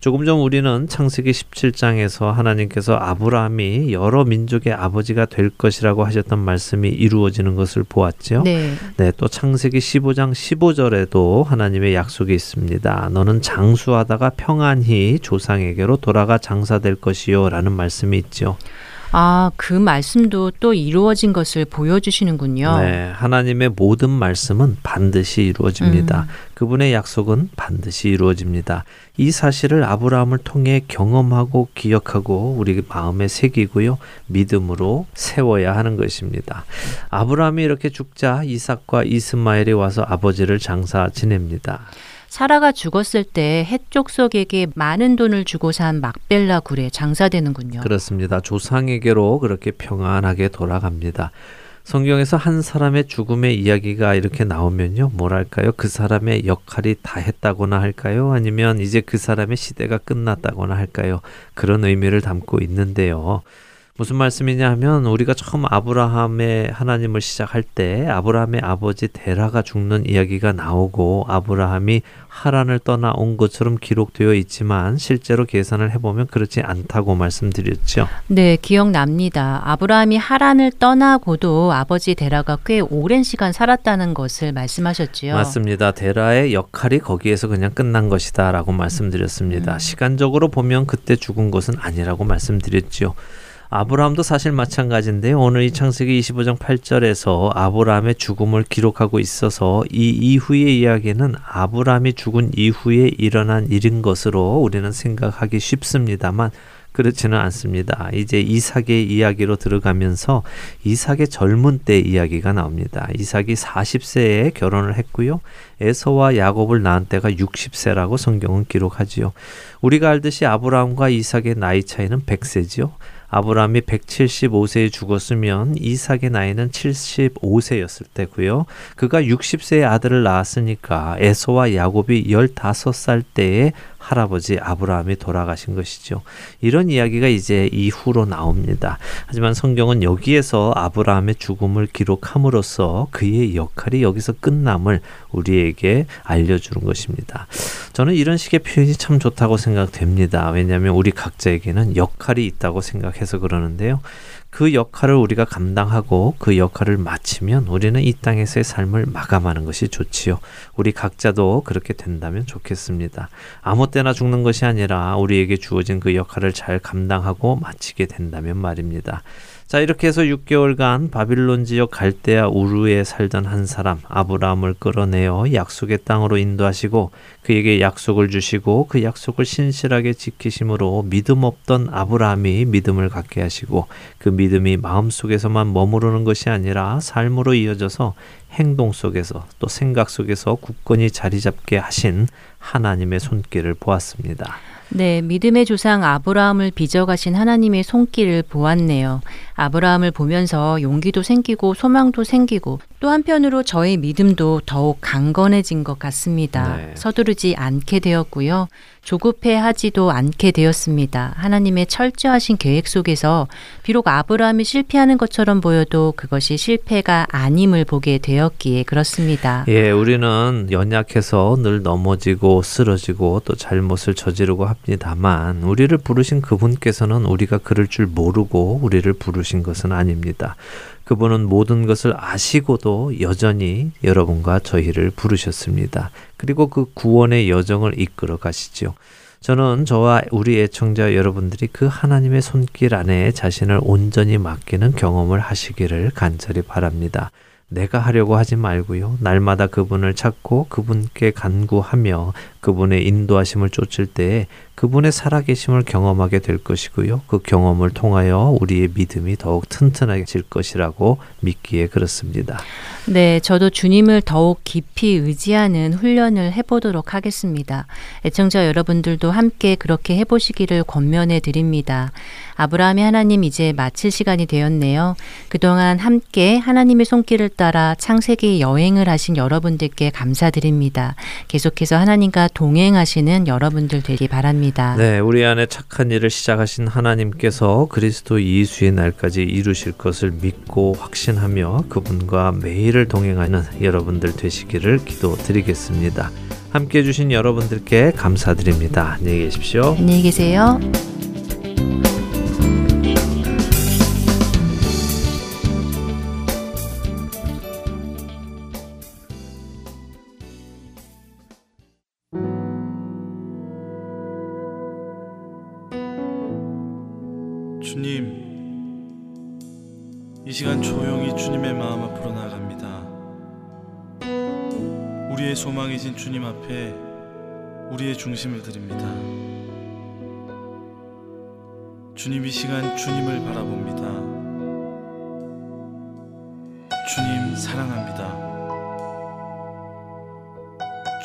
조금 전 우리는 창세기 17장에서 하나님께서 아브라함이 여러 민족의 아버지가 될 것이라고 하셨던 말씀이 이루어지는 것을 보았죠. 네. 네, 또 창세기 15장 15절에도 하나님의 약속이 있습니다. 너는 장수하다가 평안히 조상에게로 돌아가 장사될 것이요라는 말씀이 있죠. 아, 그 말씀도 또 이루어진 것을 보여주시는군요. 네, 하나님의 모든 말씀은 반드시 이루어집니다. 음. 그분의 약속은 반드시 이루어집니다. 이 사실을 아브라함을 통해 경험하고 기억하고 우리 마음에 새기고요. 믿음으로 세워야 하는 것입니다. 아브라함이 이렇게 죽자 이삭과 이스마엘이 와서 아버지를 장사 지냅니다. 사라가 죽었을 때 해족속에게 많은 돈을 주고 산 막벨라 굴에 장사되는군요. 그렇습니다. 조상에게로 그렇게 평안하게 돌아갑니다. 성경에서 한 사람의 죽음의 이야기가 이렇게 나오면요. 뭐랄까요? 그 사람의 역할이 다 했다거나 할까요? 아니면 이제 그 사람의 시대가 끝났다거나 할까요? 그런 의미를 담고 있는데요. 무슨 말씀이냐 하면 우리가 처음 아브라함의 하나님을 시작할 때 아브라함의 아버지 데라가 죽는 이야기가 나오고 아브라함이 하란을 떠나 온 것처럼 기록되어 있지만 실제로 계산을 해보면 그렇지 않다고 말씀드렸죠. 네, 기억납니다. 아브라함이 하란을 떠나고도 아버지 데라가 꽤 오랜 시간 살았다는 것을 말씀하셨지요. 맞습니다. 데라의 역할이 거기에서 그냥 끝난 것이다라고 말씀드렸습니다. 음. 시간적으로 보면 그때 죽은 것은 아니라고 말씀드렸죠. 아브라함도 사실 마찬가지인데요. 오늘 이 창세기 25장 8절에서 아브라함의 죽음을 기록하고 있어서 이 이후의 이야기는 아브라함이 죽은 이후에 일어난 일인 것으로 우리는 생각하기 쉽습니다만 그렇지는 않습니다. 이제 이삭의 이야기로 들어가면서 이삭의 젊은 때 이야기가 나옵니다. 이삭이 40세에 결혼을 했고요. 에서와 야곱을 낳은 때가 60세라고 성경은 기록하지요. 우리가 알듯이 아브라함과 이삭의 나이 차이는 100세지요. 아브라함이 175세에 죽었으면 이삭의 나이는 75세였을 때고요. 그가 60세의 아들을 낳았으니까 에서와 야곱이 15살 때에 할아버지 아브라함이 돌아가신 것이죠. 이런 이야기가 이제 이후로 나옵니다. 하지만 성경은 여기에서 아브라함의 죽음을 기록함으로써 그의 역할이 여기서 끝남을 우리에게 알려주는 것입니다. 저는 이런 식의 표현이 참 좋다고 생각됩니다. 왜냐하면 우리 각자에게는 역할이 있다고 생각해서 그러는데요. 그 역할을 우리가 감당하고 그 역할을 마치면 우리는 이 땅에서의 삶을 마감하는 것이 좋지요. 우리 각자도 그렇게 된다면 좋겠습니다. 아무 때나 죽는 것이 아니라 우리에게 주어진 그 역할을 잘 감당하고 마치게 된다면 말입니다. 자, 이렇게 해서 6개월간 바빌론 지역 갈대아 우르에 살던 한 사람 아브라함을 끌어내어 약속의 땅으로 인도하시고 그에게 약속을 주시고 그 약속을 신실하게 지키심으로 믿음 없던 아브라함이 믿음을 갖게 하시고 그 믿음이 마음속에서만 머무르는 것이 아니라 삶으로 이어져서 행동 속에서 또 생각 속에서 굳건히 자리 잡게 하신 하나님의 손길을 보았습니다. 네, 믿음의 조상 아브라함을 빚어가신 하나님의 손길을 보았네요. 아브라함을 보면서 용기도 생기고 소망도 생기고 또 한편으로 저의 믿음도 더욱 강건해진 것 같습니다. 네. 서두르지 않게 되었고요. 조급해 하지도 않게 되었습니다. 하나님의 철저하신 계획 속에서 비록 아브라함이 실패하는 것처럼 보여도 그것이 실패가 아님을 보게 되었기에 그렇습니다. 예, 우리는 연약해서 늘 넘어지고 쓰러지고 또 잘못을 저지르고 합니다만 우리를 부르신 그분께서는 우리가 그럴 줄 모르고 우리를 부르신 것은 아닙니다. 그분은 모든 것을 아시고도 여전히 여러분과 저희를 부르셨습니다. 그리고 그 구원의 여정을 이끌어 가시죠. 저는 저와 우리 애청자 여러분들이 그 하나님의 손길 안에 자신을 온전히 맡기는 경험을 하시기를 간절히 바랍니다. 내가 하려고 하지 말고요. 날마다 그분을 찾고 그분께 간구하며 그분의 인도하심을 쫓을 때에 그분의 살아계심을 경험하게 될 것이고요. 그 경험을 통하여 우리의 믿음이 더욱 튼튼해질 것이라고 믿기에 그렇습니다. 네, 저도 주님을 더욱 깊이 의지하는 훈련을 해보도록 하겠습니다. 애청자 여러분들도 함께 그렇게 해보시기를 권면해 드립니다. 아브라함의 하나님 이제 마칠 시간이 되었네요. 그동안 함께 하나님의 손길을 따라 창세기 여행을 하신 여러분들께 감사드립니다. 계속해서 하나님과 동행하시는 여러분들 되기 바랍니다. 네, 우리 안에 착한 일을 시작하신 하나님께서 그리스도 예수의 날까지 이루실 것을 믿고 확신하며 그분과 매일을 동행하는 여러분들 되시기를 기도드리겠습니다. 함께 해주신 여러분들께 감사드립니다. 안녕히 계십시오. 안녕히 계세요. 시간 조용히 주님의 마음 앞으로 나갑니다. 우리의 소망이신 주님 앞에 우리의 중심을 드립니다. 주님 이 시간 주님을 바라봅니다. 주님 사랑합니다.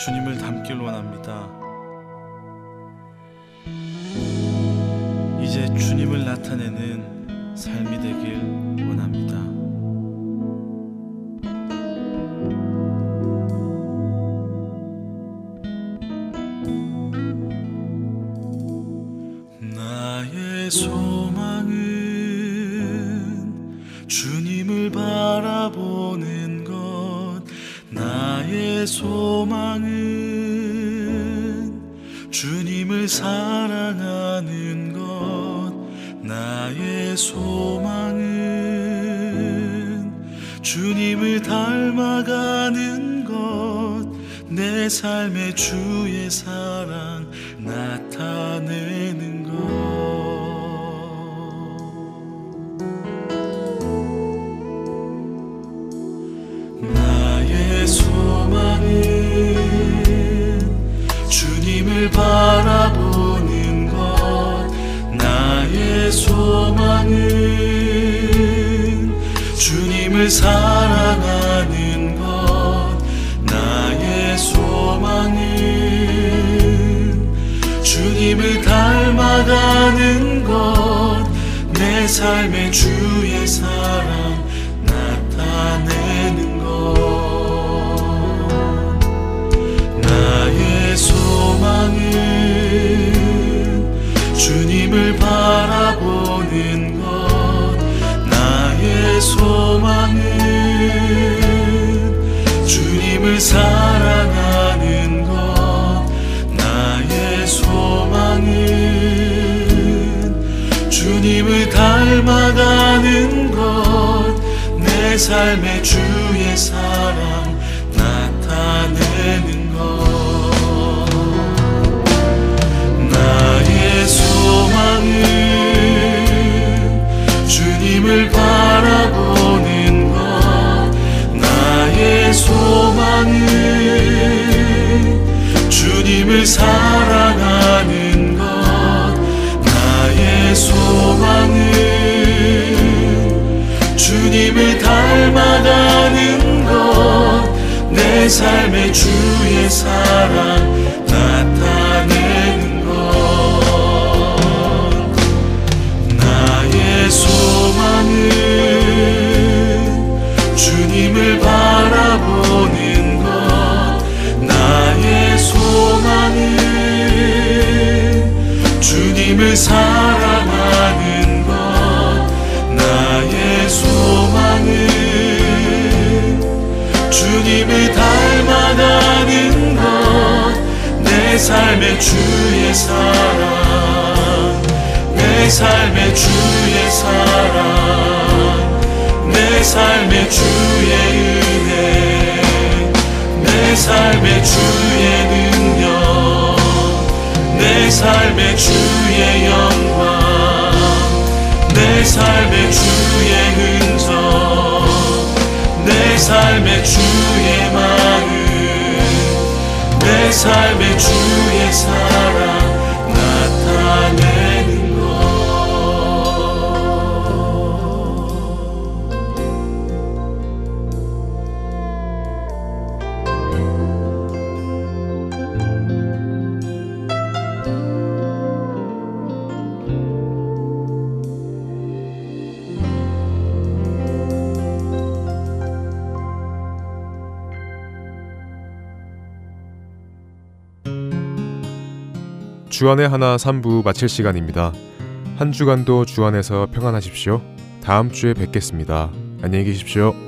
주님을 닮길 원합니다. 이제 주님을 나타내는 삶이 되길 소망은 주님을 바라보는 것 나의 소망은 주님을 사랑하는 것 나의 소망은 주님을 닮아가는 것 내 삶의 주의 사 주님을 사랑하는 것 나의 소망은 주님을 닮아가는 것 내 삶의 주의 사랑 주님을 사랑하는 것 나의 소망은 주님을 닮아가는 것 내 삶의 주의 사랑 내 삶의 주의 사랑 내 삶의 주의 은혜 내 삶의 주의 능력 내 삶의 주의 영광 내 삶의 주의 흔적 내 삶의 주의 마음 내 삶의 주의 사랑 주안의 하나 3부 마칠 시간입니다. 한 주간도 주안에서 평안하십시오. 다음 주에 뵙겠습니다. 안녕히 계십시오.